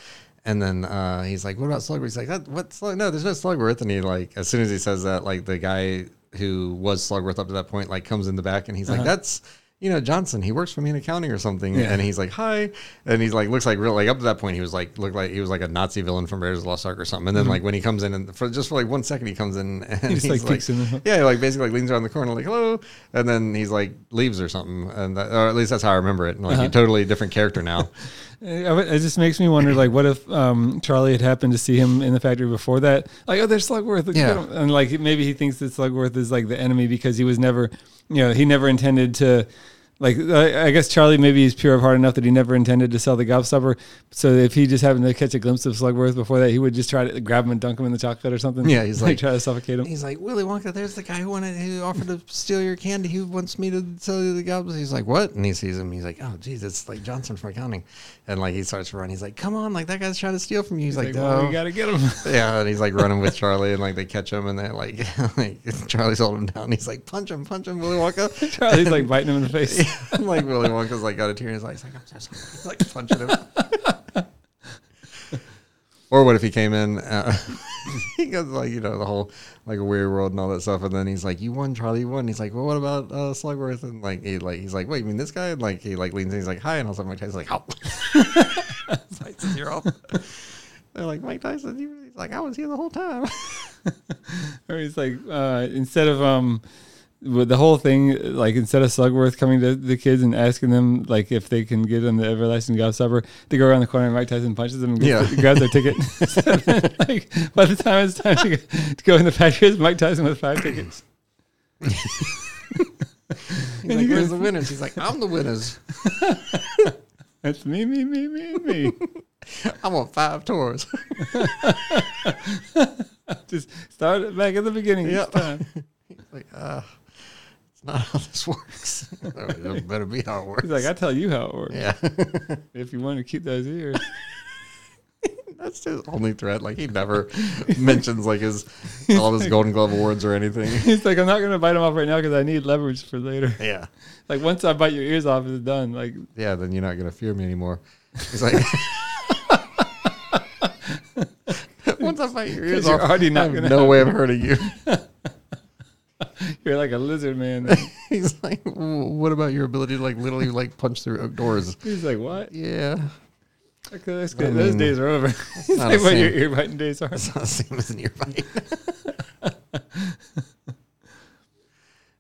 And then uh, he's like what about slugworth? He's like what slug no there's no slugworth and he like as soon as he says that like the guy who was slugworth up to that point like comes in the back and he's like uh-huh. that's you know Johnson. He works for me in accounting or something. Yeah. and he's like hi. And he's like looks like real like up to that point he was like looked like he was like a Nazi villain from Raiders of the Lost Ark or something. And then mm-hmm. like when he comes in and for just for like one second he comes in and He just, he's like, kicks in uh-huh. yeah, like basically like leans around the corner like hello, and then he's like leaves or something, and that, or at least that's how I remember it. And, like Uh-huh. a totally different character now. It it just makes me wonder, like, what if um, Charlie had happened to see him in the factory before that? Like, oh, there's Slugworth. Yeah. And like, maybe he thinks that Slugworth is like the enemy because he was never, you know, he never intended to. Like, I I guess Charlie maybe he's pure of heart enough that he never intended to sell the gobstopper. So if he just happened to catch a glimpse of Slugworth before that, he would just try to grab him and dunk him in the chocolate or something. Yeah, he's like- try to suffocate him. He's like Willy Wonka. There's the guy who wanted who offered to steal your candy. Who wants me to sell you the goblins? He's like what? And he sees him. He's like oh geez, it's like Johnson from accounting. And like he starts to run. He's like come on, like that guy's trying to steal from you. He's, like, Like, well, we oh. gotta get him. yeah, and he's like running with Charlie, and like they catch him, and they're like, like Charlie's holding him down. He's like punch him, punch him, Willy Wonka. Charlie's like biting him in the face. and like Willy Wonka's like got a tear in his eye. He's like, I'm so sorry. He's like punching him. or what if he came in? Uh, he goes like you know the whole like a weird world and all that stuff, and then he's like, "You won, Charlie. You won." He's like, "Well, what about uh, Slugworth?" And like he like he's like, "Wait, you mean this guy?" And like he like leans in. He's like, "Hi," and all of a sudden Mike Tyson's like? Fights his ear off. They're like, Mike Tyson. you-" He's like, "I was here the whole time." or he's like uh, instead of um with the whole thing like instead of Slugworth coming to the kids and asking them like if they can get on the everlasting supper, they go around the corner and Mike Tyson punches them and gets, Yeah. grabs their ticket. like by the time it's time to go, to go in the factory, it's Mike Tyson with five tickets. He's And like, "Where's the winners?" He's like, "I'm the winners. That's me, me, me, me, me. I want five tours." Just start it back at the beginning Yep. like, uh, it's not how this works. it better be how it works. He's like, I tell you how it works. yeah. If you want to keep those ears. That's his only threat. Like he never mentions like his all his Golden Glove awards or anything. He's like, I'm not gonna bite him off right now because I need leverage for later. Yeah, Like once I bite your ears off, it's done. Like yeah. Then you're not gonna fear me anymore. He's like, once I bite your ears you're off, already not I have gonna no way of hurting you. you're like a lizard man. He's like, what about your ability to like literally like punch through doors? He's like, what? Yeah, Okay, that's I good. Those mean, days are over. He's not like, what your ear biting days are. it's not the same as an ear bite.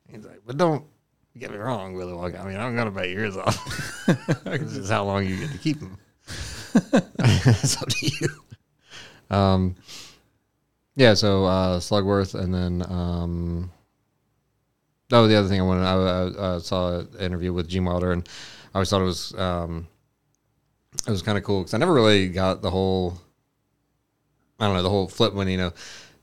He's like, but don't get me wrong, Willy Wonka. I mean, I'm gonna bite your ears off. this is how long you get to keep them. it's up to you. Um, yeah. So uh, Slugworth, and then um, oh, the other thing I wanted, I, I, uh saw an interview with Gene Wilder, and I always thought it was um, it was kind of cool because I never really got the whole. I don't know the whole flip when you know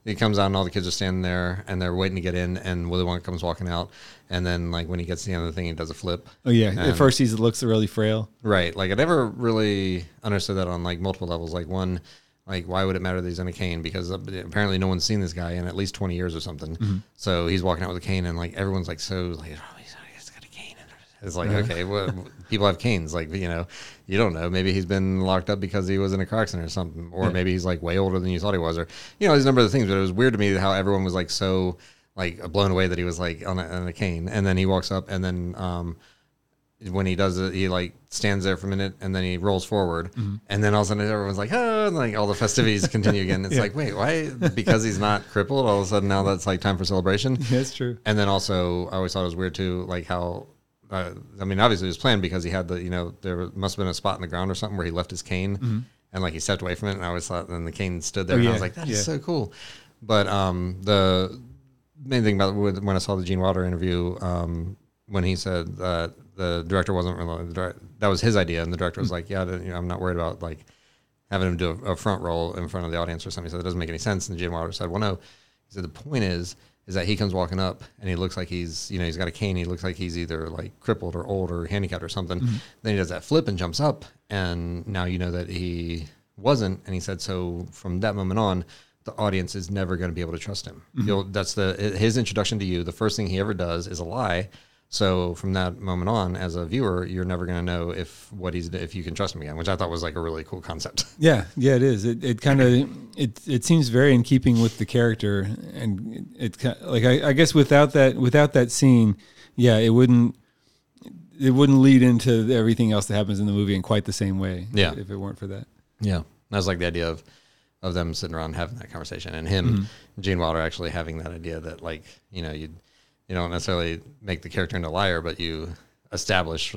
he comes out and all the kids are standing there and they're waiting to get in and Willy Wonka comes walking out and then like when he gets to the end of the thing he does a flip. Oh yeah. And- At first, he looks really frail. Right. Like I never really understood that on like multiple levels. Like one, like why would it matter that he's in a cane? Because apparently no one's seen this guy in at least twenty years or something. So he's walking out with a cane, and like everyone's like so like oh he's, he's got a cane. It's like okay, well people have canes. Like you know, you don't know. Maybe he's been locked up because he was in a car accident or something, or Yeah. maybe he's like way older than you thought he was, or you know, there's a number of things. But it was weird to me how everyone was like so like blown away that he was like on a, on a cane, and then he walks up, and then um when he does it, he like stands there for a minute and then he rolls forward, and then all of a sudden everyone's like, oh, and like all the festivities continue again. It's Yeah. like, wait, why? Because he's not crippled. All of a sudden now that's like time for celebration. That's true. And then also, I always thought it was weird too, like how. Uh, I mean, obviously it was planned because he had the, you know, there must have been a spot in the ground or something where he left his cane, and like he stepped away from it, and I always thought, then the cane stood there, Oh, and I was like, that is yeah. so cool. But um, the main thing about when when I saw the Gene Wilder interview, um, when he said that the director wasn't really, the direct, that was his idea, and the director was hmm. like, yeah, you know, I'm not worried about like having him do a, a front role in front of the audience or something. He said it doesn't make any sense. And Gene Wilder said, well, no. He said the point is is that he comes walking up and he looks like he's you know he's got a cane. He looks like he's either like crippled or old or handicapped or something. Mm-hmm. Then he does that flip and jumps up, and now you know that he wasn't. And he said so from that moment on. The audience is never going to be able to trust him. Mm-hmm. You'll, that's the his introduction to you. The first thing he ever does is a lie. So from that moment on, as a viewer, you're never going to know if what he's if you can trust him again, which I thought was like a really cool concept. Yeah, yeah, it is. It it kind of it it seems very in keeping with the character, and it, it like I, I guess without that without that scene, yeah, it wouldn't it wouldn't lead into everything else that happens in the movie in quite the same way. Yeah. if it weren't for that. Yeah, that was like the idea of of them sitting around having that conversation, and him, mm-hmm. Gene Wilder, actually having that idea that like you know you you don't necessarily make the character into a liar, but you establish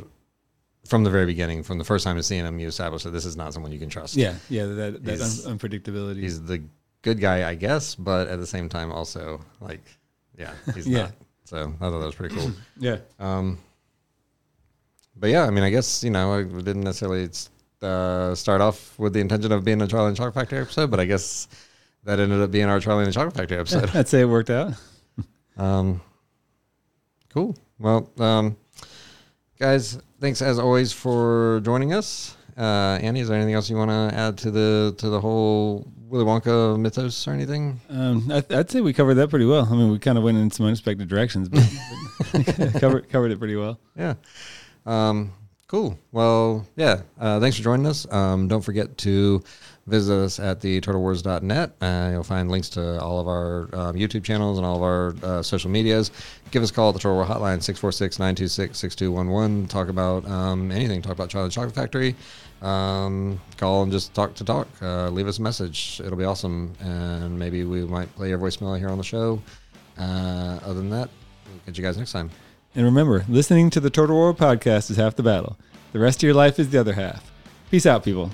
from the very beginning, from the first time you're seeing him, you establish that this is not someone you can trust. Yeah, yeah, that that He's- un- unpredictability. he's the good guy, I guess, but at the same time, also like yeah, he's Yeah. not. So I thought that was pretty cool. yeah, Um, but yeah, I mean, I guess you know, I didn't necessarily uh, start off with the intention of being a Charlie and Chocolate Factory episode, but I guess that ended up being our Charlie and Chocolate Factory episode. I'd say it worked out. um, cool. Well, um, guys, thanks as always for joining us. Uh, Annie, is there anything else you want to add to the to the whole Willy Wonka mythos or anything? Um, I, I'd say we covered that pretty well. I mean, we kind of went in some unexpected directions, but, but covered covered it pretty well. Yeah. Um, cool. Well, yeah. Uh, thanks for joining us. Um, don't forget to visit us at the turtlewars.net. Uh, you'll find links to all of our um, YouTube channels and all of our uh, social medias. Give us a call at the Turtle War Hotline, 646 926 6211. Talk about um, anything. Talk about Charlie Chocolate Factory. Um, call and just talk to talk. Uh, leave us a message. It'll be awesome. And maybe we might play your voicemail here on the show. Uh, other than that, we'll catch you guys next time. And remember, listening to the Turtle War podcast is half the battle. The rest of your life is the other half. Peace out, people.